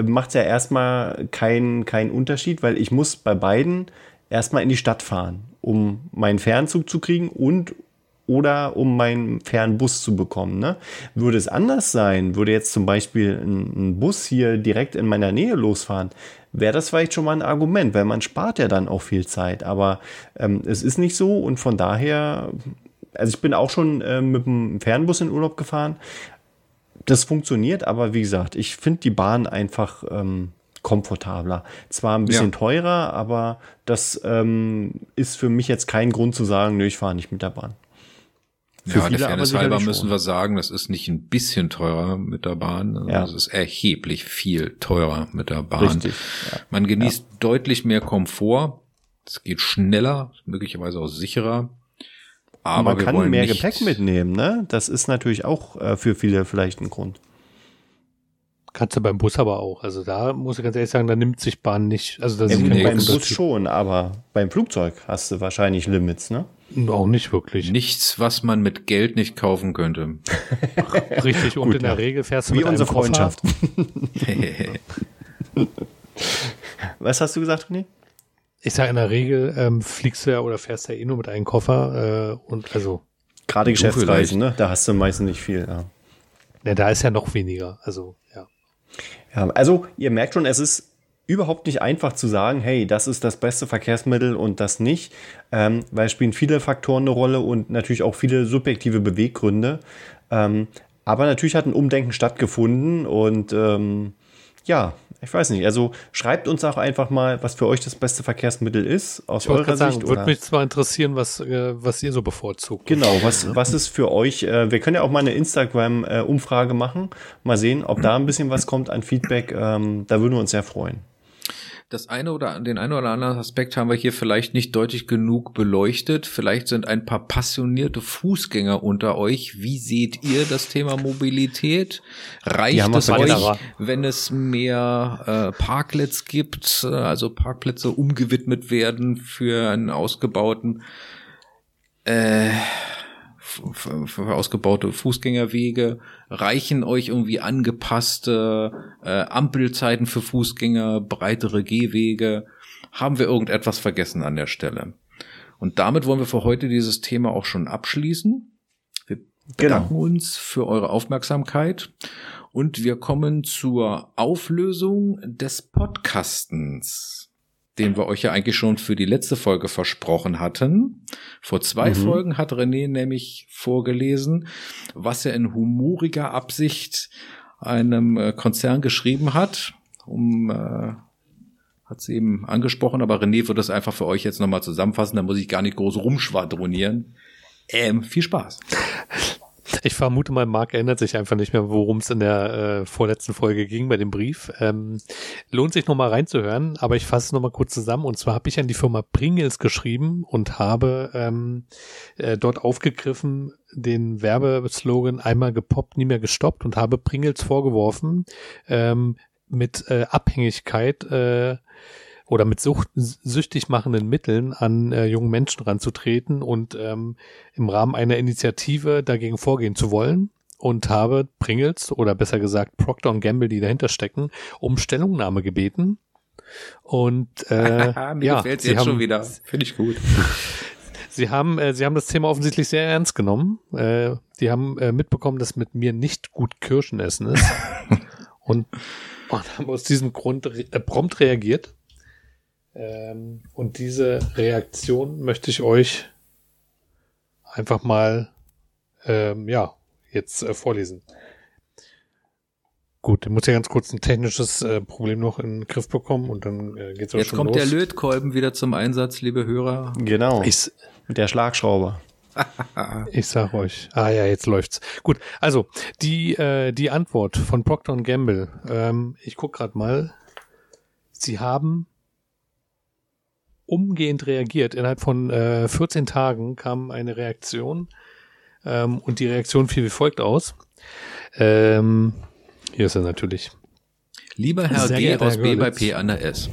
macht es ja erstmal keinen keinen Unterschied, weil ich muss bei beiden erstmal in die Stadt fahren, um meinen Fernzug zu kriegen und oder um meinen Fernbus zu bekommen. Ne? Würde es anders sein, würde jetzt zum Beispiel ein, ein Bus hier direkt in meiner Nähe losfahren, wäre das vielleicht schon mal ein Argument, weil man spart ja dann auch viel Zeit. Aber ähm, es ist nicht so und von daher, also ich bin auch schon äh, mit dem Fernbus in Urlaub gefahren. Das funktioniert, aber wie gesagt, ich finde die Bahn einfach ähm, komfortabler. Zwar ein bisschen ja. teurer, aber das ähm, ist für mich jetzt kein Grund zu sagen, nö, ich fahre nicht mit der Bahn. Für ja, viele, der Fairness halber müssen wir sagen, das ist nicht ein bisschen teurer mit der Bahn, also ja. es ist erheblich viel teurer mit der Bahn. Richtig, ja. Man genießt ja. deutlich mehr Komfort, es geht schneller, möglicherweise auch sicherer. Aber man kann mehr Gepäck mitnehmen, ne? Das ist natürlich auch äh, für viele vielleicht ein Grund. Kannst du beim Bus aber auch. Also da muss ich ganz ehrlich sagen, da nimmt sich Bahn nicht. Also das ja, nee, beim Bus schon, aber beim Flugzeug hast du wahrscheinlich Limits, ne? Auch nicht wirklich. Nichts, was man mit Geld nicht kaufen könnte. Richtig, und Gut, in der ja. Regel fährst du Wie mit unsere Freundschaft. was hast du gesagt, René? Ich sage in der Regel ähm, fliegst du ja oder fährst ja eh nur mit einem Koffer äh, und also gerade Geschäftsreisen, ne? Da hast du meistens nicht viel. Ja. ja, da ist ja noch weniger. Also ja. Ja, also ihr merkt schon, es ist überhaupt nicht einfach zu sagen, hey, das ist das beste Verkehrsmittel und das nicht, ähm, weil es spielen viele Faktoren eine Rolle und natürlich auch viele subjektive Beweggründe. Ähm, aber natürlich hat ein Umdenken stattgefunden und ähm, ja, ich weiß nicht. Also schreibt uns auch einfach mal, was für euch das beste Verkehrsmittel ist, aus ich eurer sagen, Sicht. Würde mich zwar interessieren, was, äh, was ihr so bevorzugt. Genau, was, was ist für euch, äh, wir können ja auch mal eine Instagram-Umfrage äh, machen. Mal sehen, ob da ein bisschen was kommt an Feedback. Ähm, da würden wir uns sehr freuen das eine oder den einen oder anderen Aspekt haben wir hier vielleicht nicht deutlich genug beleuchtet. Vielleicht sind ein paar passionierte Fußgänger unter euch. Wie seht ihr das Thema Mobilität? Reicht es euch, wenn es mehr äh, Parklets gibt, äh, also Parkplätze umgewidmet werden für einen ausgebauten äh, ausgebaute Fußgängerwege? Reichen euch irgendwie angepasste äh, Ampelzeiten für Fußgänger, breitere Gehwege? Haben wir irgendetwas vergessen an der Stelle? Und damit wollen wir für heute dieses Thema auch schon abschließen. Wir bedanken genau. uns für eure Aufmerksamkeit und wir kommen zur Auflösung des Podcastens den wir euch ja eigentlich schon für die letzte Folge versprochen hatten. Vor zwei mhm. Folgen hat René nämlich vorgelesen, was er in humoriger Absicht einem äh, Konzern geschrieben hat, um äh, hat sie eben angesprochen, aber René wird das einfach für euch jetzt nochmal zusammenfassen, da muss ich gar nicht groß rumschwadronieren. Ähm, viel Spaß. Ich vermute mal, Marc erinnert sich einfach nicht mehr, worum es in der äh, vorletzten Folge ging bei dem Brief. Ähm, lohnt sich nochmal reinzuhören, aber ich fasse es nochmal kurz zusammen. Und zwar habe ich an die Firma Pringles geschrieben und habe ähm, äh, dort aufgegriffen den Werbeslogan einmal gepoppt, nie mehr gestoppt und habe Pringles vorgeworfen, ähm, mit äh, Abhängigkeit äh, oder mit sucht, süchtig machenden Mitteln an äh, jungen Menschen ranzutreten und ähm, im Rahmen einer Initiative dagegen vorgehen zu wollen und habe Pringles oder besser gesagt Procter Gamble, die dahinter stecken, um Stellungnahme gebeten. Und äh, mir ja, gefällt's jetzt haben, schon wieder. Finde ich gut. Sie haben, äh, sie haben das Thema offensichtlich sehr ernst genommen. Äh, sie haben äh, mitbekommen, dass mit mir nicht gut Kirschen essen ist und, und haben aus diesem Grund re äh, prompt reagiert. Ähm, und diese Reaktion möchte ich euch einfach mal, ähm, ja, jetzt äh, vorlesen. Gut, ich muss ja ganz kurz ein technisches äh, Problem noch in den Griff bekommen und dann äh, geht's auch Jetzt schon kommt los. der Lötkolben wieder zum Einsatz, liebe Hörer. Genau. Ich, mit der Schlagschraube. ich sag euch. Ah ja, jetzt läuft's. Gut, also die äh, die Antwort von Procter Gamble. Ähm, ich guck gerade mal. Sie haben umgehend reagiert. Innerhalb von äh, 14 Tagen kam eine Reaktion ähm, und die Reaktion fiel wie folgt aus. Ähm, hier ist er natürlich. Lieber Herr Sehr G aus Herr B bei P an der S.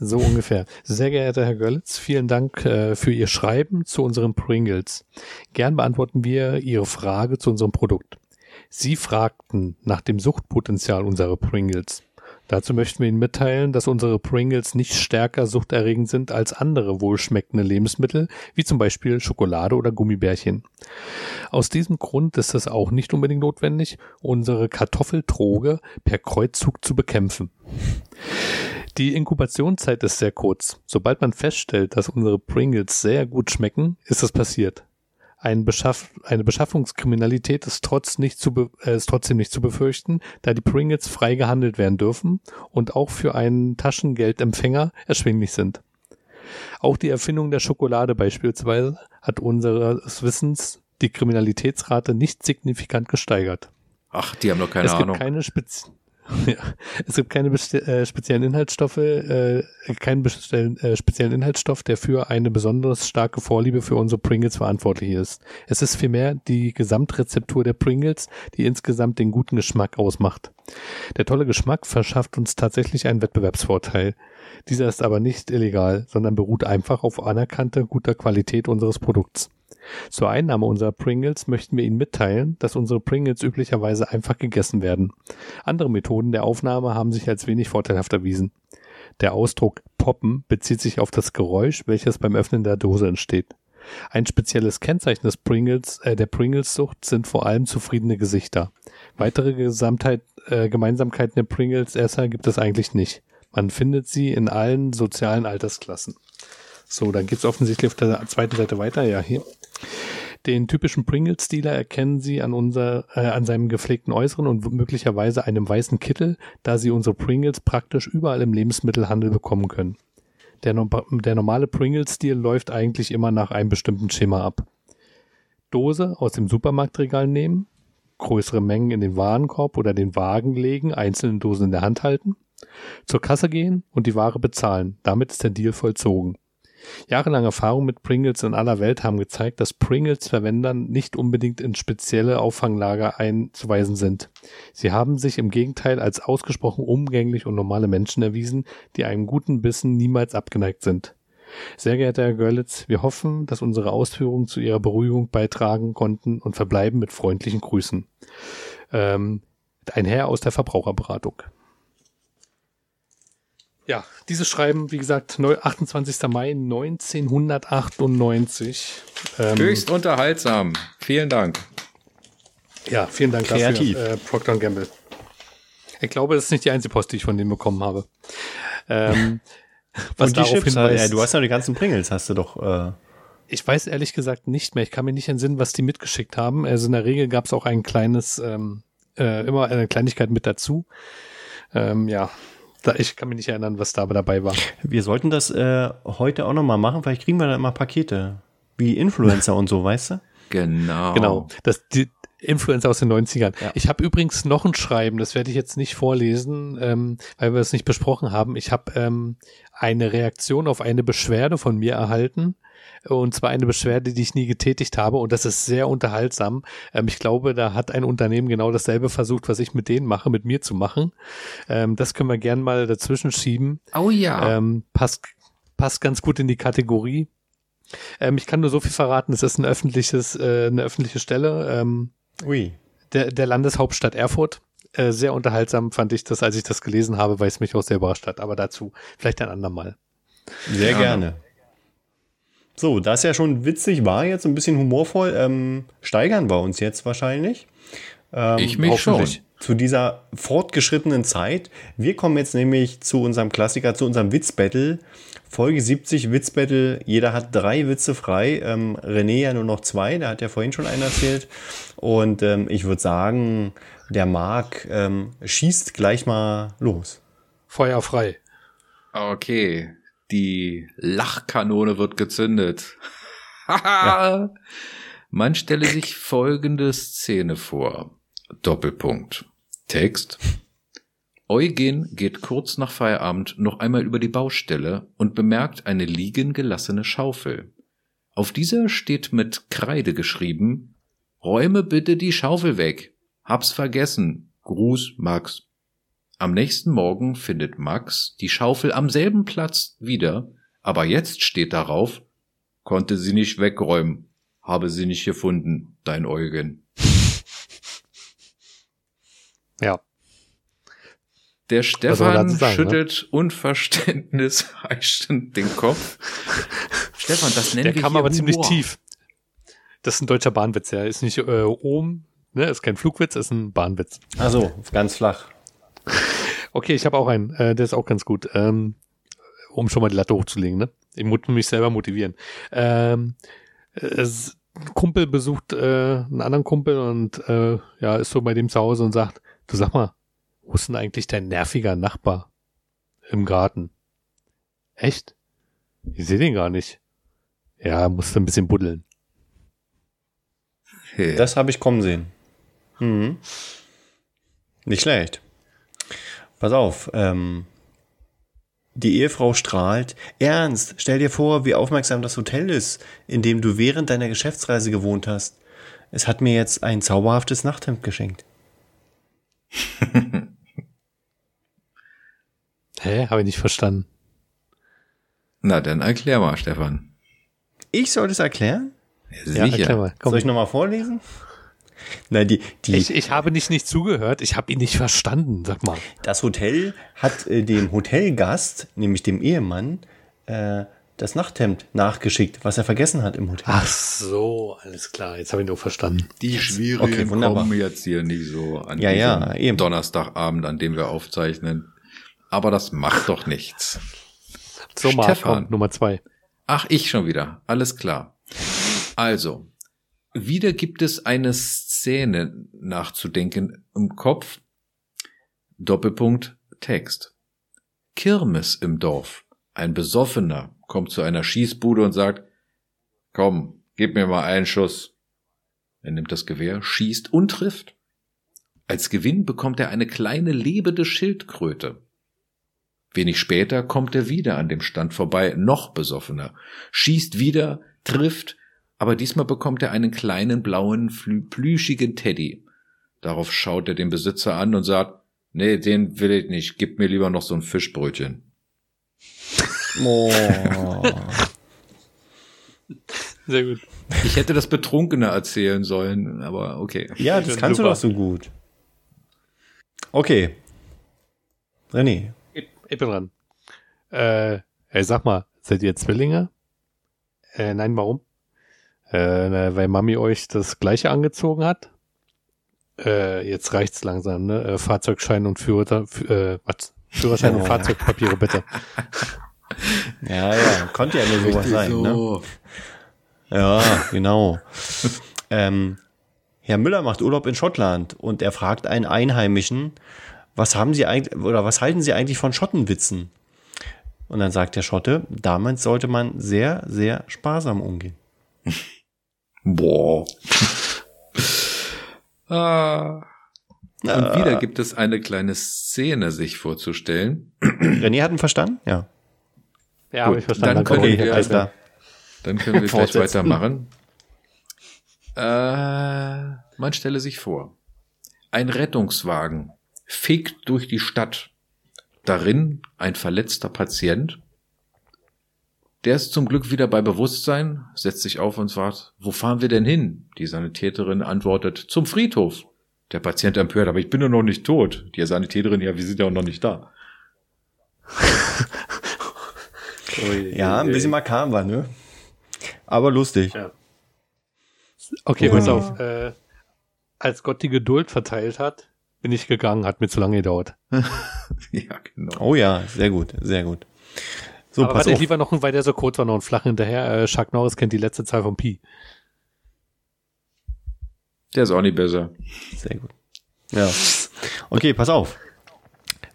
So ungefähr. Sehr geehrter Herr Görlitz, vielen Dank äh, für Ihr Schreiben zu unseren Pringles. Gern beantworten wir Ihre Frage zu unserem Produkt. Sie fragten nach dem Suchtpotenzial unserer Pringles. Dazu möchten wir Ihnen mitteilen, dass unsere Pringles nicht stärker suchterregend sind als andere wohlschmeckende Lebensmittel, wie zum Beispiel Schokolade oder Gummibärchen. Aus diesem Grund ist es auch nicht unbedingt notwendig, unsere Kartoffeltroge per Kreuzzug zu bekämpfen. Die Inkubationszeit ist sehr kurz. Sobald man feststellt, dass unsere Pringles sehr gut schmecken, ist es passiert. Ein Beschaff eine Beschaffungskriminalität ist, trotz nicht zu äh, ist trotzdem nicht zu befürchten, da die Pringles frei gehandelt werden dürfen und auch für einen Taschengeldempfänger erschwinglich sind. Auch die Erfindung der Schokolade beispielsweise hat unseres Wissens die Kriminalitätsrate nicht signifikant gesteigert. Ach, die haben doch keine es Ahnung. Keine Spez ja, es gibt keine äh, speziellen Inhaltsstoffe, äh, keinen äh, speziellen Inhaltsstoff, der für eine besonders starke Vorliebe für unsere Pringles verantwortlich ist. Es ist vielmehr die Gesamtrezeptur der Pringles, die insgesamt den guten Geschmack ausmacht. Der tolle Geschmack verschafft uns tatsächlich einen Wettbewerbsvorteil. Dieser ist aber nicht illegal, sondern beruht einfach auf anerkannter guter Qualität unseres Produkts. Zur Einnahme unserer Pringles möchten wir Ihnen mitteilen, dass unsere Pringles üblicherweise einfach gegessen werden. Andere Methoden der Aufnahme haben sich als wenig vorteilhaft erwiesen. Der Ausdruck poppen bezieht sich auf das Geräusch, welches beim Öffnen der Dose entsteht. Ein spezielles Kennzeichen des Pringles, äh, der Pringles-Sucht sind vor allem zufriedene Gesichter. Weitere Gesamtheit, äh, Gemeinsamkeiten der Pringles-Esser gibt es eigentlich nicht. Man findet sie in allen sozialen Altersklassen. So, dann geht's offensichtlich auf der zweiten Seite weiter. Ja, hier. Den typischen Pringles-Dealer erkennen Sie an, unser, äh, an seinem gepflegten Äußeren und möglicherweise einem weißen Kittel, da Sie unsere Pringles praktisch überall im Lebensmittelhandel bekommen können. Der, der normale Pringles-Stil läuft eigentlich immer nach einem bestimmten Schema ab. Dose aus dem Supermarktregal nehmen, größere Mengen in den Warenkorb oder den Wagen legen, einzelne Dosen in der Hand halten, zur Kasse gehen und die Ware bezahlen. Damit ist der Deal vollzogen. Jahrelange Erfahrung mit Pringles in aller Welt haben gezeigt, dass Pringles-Verwendern nicht unbedingt in spezielle Auffanglager einzuweisen sind. Sie haben sich im Gegenteil als ausgesprochen umgänglich und normale Menschen erwiesen, die einem guten Bissen niemals abgeneigt sind. Sehr geehrter Herr Görlitz, wir hoffen, dass unsere Ausführungen zu Ihrer Beruhigung beitragen konnten und verbleiben mit freundlichen Grüßen. Ähm, ein Herr aus der Verbraucherberatung. Ja, dieses Schreiben, wie gesagt, 28. Mai 1998. Ähm, Höchst unterhaltsam. Vielen Dank. Ja, vielen Dank Kreativ. dafür, äh, Procter Gamble. Ich glaube, das ist nicht die einzige Post, die ich von denen bekommen habe. Ähm, was Und die darauf Chips, hinweist, ja, du hast ja die ganzen Pringles, hast du doch. Äh ich weiß ehrlich gesagt nicht mehr. Ich kann mir nicht entsinnen, was die mitgeschickt haben. Also in der Regel gab es auch ein kleines, ähm, äh, immer eine Kleinigkeit mit dazu. Ähm, ja, ich kann mich nicht erinnern, was da dabei war. Wir sollten das äh, heute auch nochmal machen, vielleicht kriegen wir da immer Pakete. Wie Influencer und so, weißt du? Genau. Genau. Das, die Influencer aus den 90ern. Ja. Ich habe übrigens noch ein Schreiben, das werde ich jetzt nicht vorlesen, ähm, weil wir es nicht besprochen haben. Ich habe ähm, eine Reaktion auf eine Beschwerde von mir erhalten und zwar eine Beschwerde, die ich nie getätigt habe und das ist sehr unterhaltsam. Ähm, ich glaube, da hat ein Unternehmen genau dasselbe versucht, was ich mit denen mache, mit mir zu machen. Ähm, das können wir gern mal dazwischen schieben. Oh ja. Ähm, passt, passt ganz gut in die Kategorie. Ähm, ich kann nur so viel verraten, es ist ein öffentliches, äh, eine öffentliche Stelle. Ähm, Ui. Der, der Landeshauptstadt Erfurt. Äh, sehr unterhaltsam fand ich das, als ich das gelesen habe, weil es mich auch sehr überrascht hat. Aber dazu vielleicht ein andermal. Sehr ja. gerne. So, das ja schon witzig war, jetzt ein bisschen humorvoll, ähm, steigern wir uns jetzt wahrscheinlich. Ähm, ich mich schon. Zu dieser fortgeschrittenen Zeit. Wir kommen jetzt nämlich zu unserem Klassiker, zu unserem Witzbattle. Folge 70 Witzbattle. Jeder hat drei Witze frei. Ähm, René ja nur noch zwei. Der hat ja vorhin schon einen erzählt. Und ähm, ich würde sagen, der Marc ähm, schießt gleich mal los. Feuer frei. Okay. Die Lachkanone wird gezündet. ja. Man stelle sich folgende Szene vor. Doppelpunkt. Text. Eugen geht kurz nach Feierabend noch einmal über die Baustelle und bemerkt eine liegen gelassene Schaufel. Auf dieser steht mit Kreide geschrieben, Räume bitte die Schaufel weg. Hab's vergessen. Gruß Max. Am nächsten Morgen findet Max die Schaufel am selben Platz wieder, aber jetzt steht darauf, konnte sie nicht wegräumen, habe sie nicht gefunden, dein Eugen. Ja. Der Stefan sagen, ne? schüttelt unverständnisheischend den Kopf. Stefan, das nennen Der wir kam hier aber ziemlich Humor. tief. Das ist ein deutscher Bahnwitz, ja. Ist nicht äh, oben, ne? Ist kein Flugwitz, ist ein Bahnwitz. Also, ganz flach. Okay, ich habe auch einen, äh, der ist auch ganz gut. Ähm, um schon mal die Latte hochzulegen, ne? Ich muss mich selber motivieren. Ähm, es, ein Kumpel besucht äh, einen anderen Kumpel und äh, ja, ist so bei dem zu Hause und sagt, du sag mal, wo ist denn eigentlich dein nerviger Nachbar im Garten? Echt? Ich sehe den gar nicht. Ja, musste ein bisschen buddeln. Hey. Das habe ich kommen sehen. Mhm. Nicht schlecht. Pass auf, ähm, die Ehefrau strahlt. Ernst, stell dir vor, wie aufmerksam das Hotel ist, in dem du während deiner Geschäftsreise gewohnt hast. Es hat mir jetzt ein zauberhaftes Nachthemd geschenkt. Hä? Habe ich nicht verstanden. Na, dann erklär mal, Stefan. Ich soll das erklären? Ja, erklär mal. Komm. Soll ich nochmal vorlesen? Nein, die, die, Ich, ich habe nicht nicht zugehört, ich habe ihn nicht verstanden, sag mal. das Hotel hat äh, dem Hotelgast, nämlich dem Ehemann, äh, das Nachthemd nachgeschickt, was er vergessen hat im Hotel. Ach so, alles klar, jetzt habe ich nur verstanden. Die Schwierigen Okay, wunderbar. kommen jetzt hier nicht so an Ja, ja, eben. Donnerstagabend, an dem wir aufzeichnen. Aber das macht doch nichts. So, Stefan. Nummer zwei. Ach, ich schon wieder. Alles klar. Also, wieder gibt es eine Szene nachzudenken im Kopf. Doppelpunkt Text. Kirmes im Dorf. Ein Besoffener kommt zu einer Schießbude und sagt, komm, gib mir mal einen Schuss. Er nimmt das Gewehr, schießt und trifft. Als Gewinn bekommt er eine kleine lebende Schildkröte. Wenig später kommt er wieder an dem Stand vorbei, noch besoffener, schießt wieder, trifft, aber diesmal bekommt er einen kleinen blauen, flü- plüschigen Teddy. Darauf schaut er den Besitzer an und sagt, nee, den will ich nicht, gib mir lieber noch so ein Fischbrötchen. Oh. Sehr gut. Ich hätte das betrunkener erzählen sollen, aber okay. Ja, das kannst Super. du doch so gut. Okay. René. Ich, ich bin dran. Äh, ey, sag mal, seid ihr Zwillinge? Äh, nein, warum? Äh, weil Mami euch das gleiche angezogen hat? Äh, jetzt reicht's langsam, ne? Äh, Fahrzeugschein und Führer, äh, was? Führerschein und Ja. Fahrzeugpapiere bitte. Ja, ja, konnte ja nur sowas sein, ne? Ja, genau. ähm, Herr Müller macht Urlaub in Schottland und er fragt einen Einheimischen, was haben Sie eigentlich oder was halten Sie eigentlich von Schottenwitzen? Und dann sagt der Schotte, damit sollte man sehr, sehr sparsam umgehen. Boah. ah. Und wieder gibt es eine kleine Szene sich vorzustellen. René hat ihn verstanden? Ja. Ja, habe ich verstanden. dann können Okay, wir- alles klar. Dann können wir gleich weitermachen. Äh, man stelle sich vor. Ein Rettungswagen fegt durch die Stadt. Darin ein verletzter Patient. Der ist zum Glück wieder bei Bewusstsein, setzt sich auf und fragt, wo fahren wir denn hin? Die Sanitäterin antwortet, zum Friedhof. Der Patient empört, aber ich bin doch noch nicht tot. Die Sanitäterin, ja, wir sind ja auch noch nicht da. Ja, ein bisschen makaber, ne? Aber lustig. Ja. Okay, pass auf. Äh, als Gott die Geduld verteilt hat, bin ich gegangen, hat mir zu lange gedauert. ja, genau. Oh ja, sehr gut, sehr gut. So, Aber pass warte, auf. lieber noch, weil der so kurz war, noch ein flach hinterher. Äh, Chuck Norris kennt die letzte Zahl von Pi. Der ist auch nicht besser. Sehr gut. Ja. Okay, pass auf.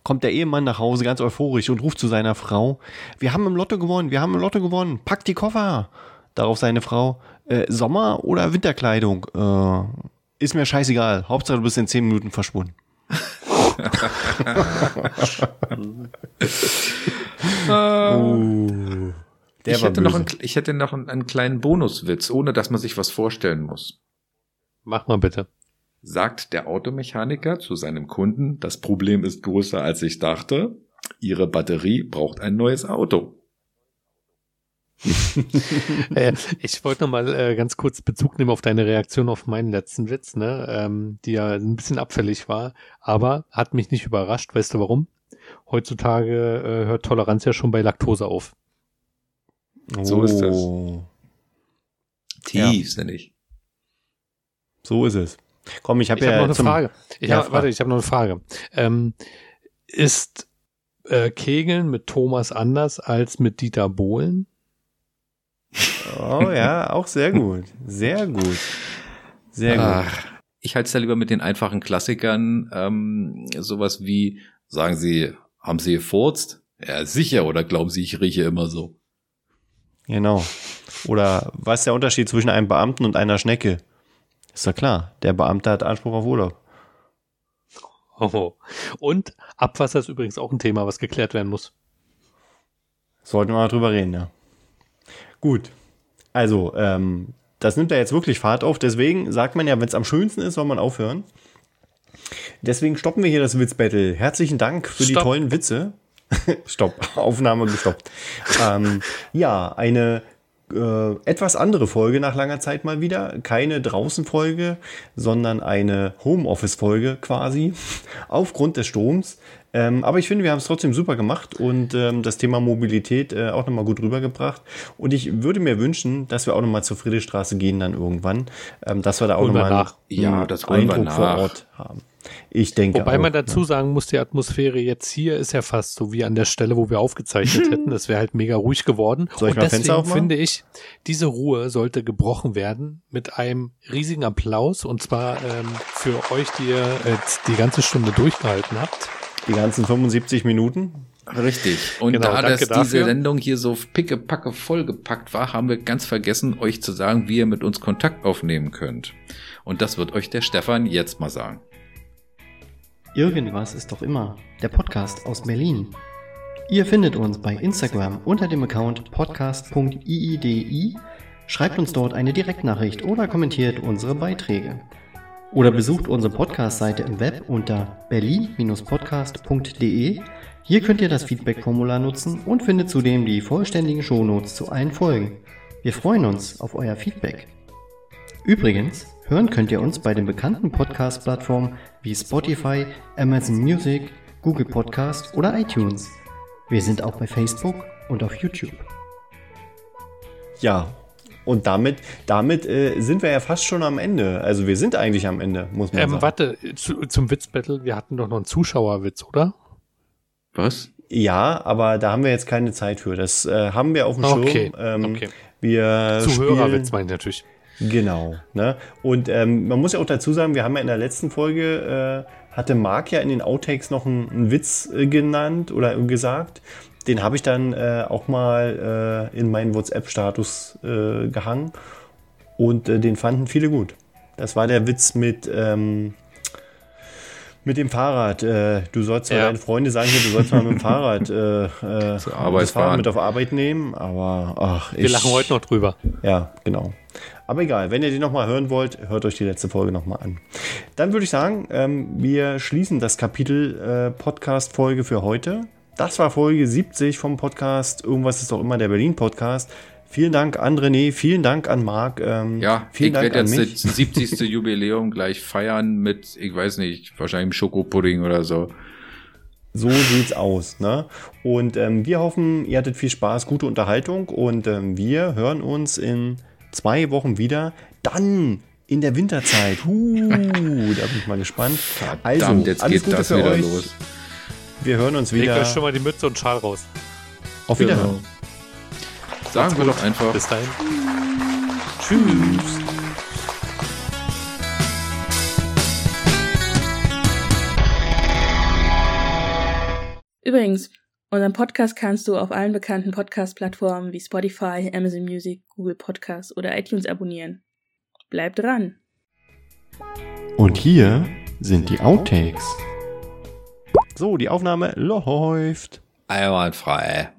Kommt der Ehemann nach Hause ganz euphorisch und ruft zu seiner Frau, wir haben im Lotto gewonnen, wir haben im Lotto gewonnen, pack die Koffer. Darauf seine Frau, äh, Sommer- oder Winterkleidung? Äh, ist mir scheißegal, Hauptsache du bist in zehn Minuten verschwunden. Uh, ich, hätte noch einen, ich hätte noch einen, einen kleinen Bonuswitz, ohne dass man sich was vorstellen muss. Mach mal bitte. Sagt der Automechaniker zu seinem Kunden, das Problem ist größer als ich dachte. Ihre Batterie braucht ein neues Auto. äh, ich wollte noch mal äh, ganz kurz Bezug nehmen auf deine Reaktion auf meinen letzten Witz, ne, ähm, die ja ein bisschen abfällig war, aber hat mich nicht überrascht. Weißt du warum? Heutzutage äh, hört Toleranz ja schon bei Laktose auf. So ist das. Oh. Tiefsinnig. So ist es. Komm, ich habe Ich ja habe noch eine Frage. Ich Ja, hab, warte, ich habe noch eine Frage. Ähm, ist äh, Kegeln mit Thomas anders als mit Dieter Bohlen? Oh ja, auch sehr gut. Sehr gut. Sehr gut. Ach, ich halte es da lieber mit den einfachen Klassikern. Ähm, sowas wie, sagen Sie, haben Sie gefurzt? Ja, sicher, oder glauben Sie, ich rieche immer so? Genau. Oder was ist der Unterschied zwischen einem Beamten und einer Schnecke? Ist doch klar. Der Beamte hat Anspruch auf Urlaub. Oh. Und Abwasser ist übrigens auch ein Thema, was geklärt werden muss. Sollten wir mal drüber reden, ja. Gut. Also, ähm, das nimmt ja jetzt wirklich Fahrt auf. Deswegen sagt man ja, wenn es am schönsten ist, soll man aufhören. Deswegen stoppen wir hier das Witzbattle. Herzlichen Dank für die Stopp. tollen Witze. Stopp, Aufnahme gestoppt. ähm, ja, eine äh, etwas andere Folge nach langer Zeit mal wieder. Keine Draußen-Folge, sondern eine Homeoffice-Folge quasi. Aufgrund des Stroms. Ähm, aber ich finde, wir haben es trotzdem super gemacht und ähm, das Thema Mobilität äh, auch nochmal gut rübergebracht. Und ich würde mir wünschen, dass wir auch nochmal zur Friedrichstraße gehen dann irgendwann, ähm, dass wir da auch nochmal nach. Ja, einen das Eindruck vor. Ort haben. Ich denke Wobei auch, man dazu sagen muss, die Atmosphäre jetzt hier ist ja fast so wie an der Stelle, wo wir aufgezeichnet hätten. Das wäre halt mega ruhig geworden. Soll ich Und mal Fenster deswegen aufmachen? finde ich, diese Ruhe sollte gebrochen werden mit einem riesigen Applaus und zwar ähm, für euch, die ihr jetzt die ganze Stunde durchgehalten habt. Die ganzen 75 Minuten. Richtig. Und Genau, da das diese dafür. Sendung hier so pickepacke vollgepackt war, haben wir ganz vergessen, euch zu sagen, wie ihr mit uns Kontakt aufnehmen könnt. Und das wird euch der Stefan jetzt mal sagen. Irgendwas ist doch immer. Der Podcast aus Berlin. Ihr findet uns bei Instagram unter dem Account podcast.iidi, schreibt uns dort eine Direktnachricht oder kommentiert unsere Beiträge. Oder besucht unsere Podcast-Seite im Web unter berlin-podcast.de. Hier könnt ihr das Feedback-Formular nutzen und findet zudem die vollständigen Shownotes zu allen Folgen. Wir freuen uns auf euer Feedback. Übrigens, hören könnt ihr uns bei den bekannten Podcast-Plattformen wie Spotify, Amazon Music, Google Podcast oder iTunes. Wir sind auch bei Facebook und auf YouTube. Ja. Und damit, damit äh, sind wir ja fast schon am Ende. Also wir sind eigentlich am Ende, muss man Ähm, sagen. warte, zu, zum Witzbattle, wir hatten doch noch einen Zuschauerwitz, oder? Was? Ja, aber da haben wir jetzt keine Zeit für. Das äh, haben wir auf dem Okay, Schirm. Ähm, okay. Wir Zuhörerwitz meine ich natürlich. Genau. Ne? Und ähm, man muss ja auch dazu sagen, wir haben ja in der letzten Folge, äh, hatte Marc ja in den Outtakes noch einen, einen Witz äh, genannt oder gesagt. Den habe ich dann äh, auch mal äh, in meinen WhatsApp-Status äh, gehangen. Und äh, den fanden viele gut. Das war der Witz mit, ähm, mit dem Fahrrad. Äh, du sollst ja Ja. deine Freunde sagen, du sollst mal mit dem Fahrrad äh, das Fahrrad fahren. mit auf Arbeit nehmen. Aber ach, Wir lachen heute noch drüber. ja, genau. Aber egal, wenn ihr die nochmal hören wollt, hört euch die letzte Folge nochmal an. Dann würde ich sagen, ähm, wir schließen das Kapitel Podcast-Folge für heute. Das war Folge 70 vom Podcast. Irgendwas ist doch immer der Berlin-Podcast. Vielen Dank an René, vielen Dank an Marc. Ähm, Ja, vielen ich Dank werde jetzt das 70. Jubiläum gleich feiern mit, ich weiß nicht, wahrscheinlich Schokopudding oder so. So sieht's aus. Ne? Und ähm, wir hoffen, ihr hattet viel Spaß, gute Unterhaltung und ähm, wir hören uns in zwei Wochen wieder. Dann in der Winterzeit. Huh, da bin ich mal gespannt. Also, Verdammt, jetzt alles geht Gute das für wieder euch. los. Wir hören uns Legt wieder. euch schon mal die Mütze und Schal raus. Auf Wiederhören. Genau. Sagen wir doch einfach. Bis dahin. Tschüss. Übrigens, unseren Podcast kannst du auf allen bekannten Podcast-Plattformen wie Spotify, Amazon Music, Google Podcasts oder iTunes abonnieren. Bleib dran! Und hier sind die Outtakes. So, die Aufnahme läuft. Einwandfrei.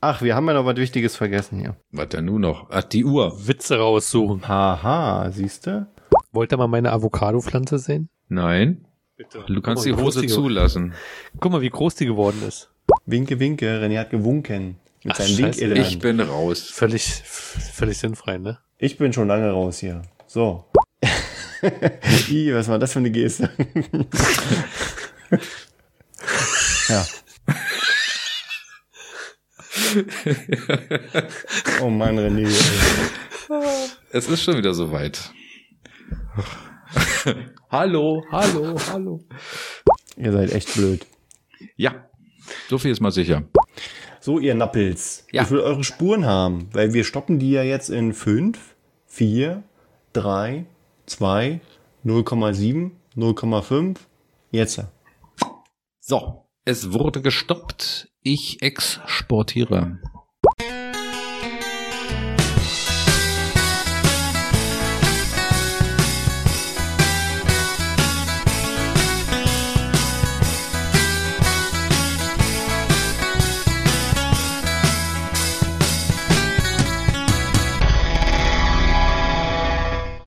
Ach, wir haben ja noch was Wichtiges vergessen hier. Was denn nun noch? Ach, die Uhr. Witze raussuchen. Haha, siehst du? Wollt ihr mal meine Avocado-Pflanze sehen? Nein, Bitte. du kannst die mal, wie Hose die- zulassen. Guck mal, wie groß die geworden ist. Winke, winke. René hat gewunken. Mit Ach, seinem scheiße. Link-Element. Ich bin raus. Völlig, völlig sinnfrei, ne? Ich bin schon lange raus hier. So. I, was war das für eine Geste? ja. oh Mann, René. Es ist schon wieder soweit. hallo, hallo, hallo. Ihr seid echt blöd. Ja, so viel ist mal sicher. So, ihr Nappels. Ja. Ich will eure Spuren haben, weil wir stoppen die ja jetzt in 5, 4, 3, 2, 0,7, 0,5. Jetzt. So, es wurde gestoppt. Ich exportiere.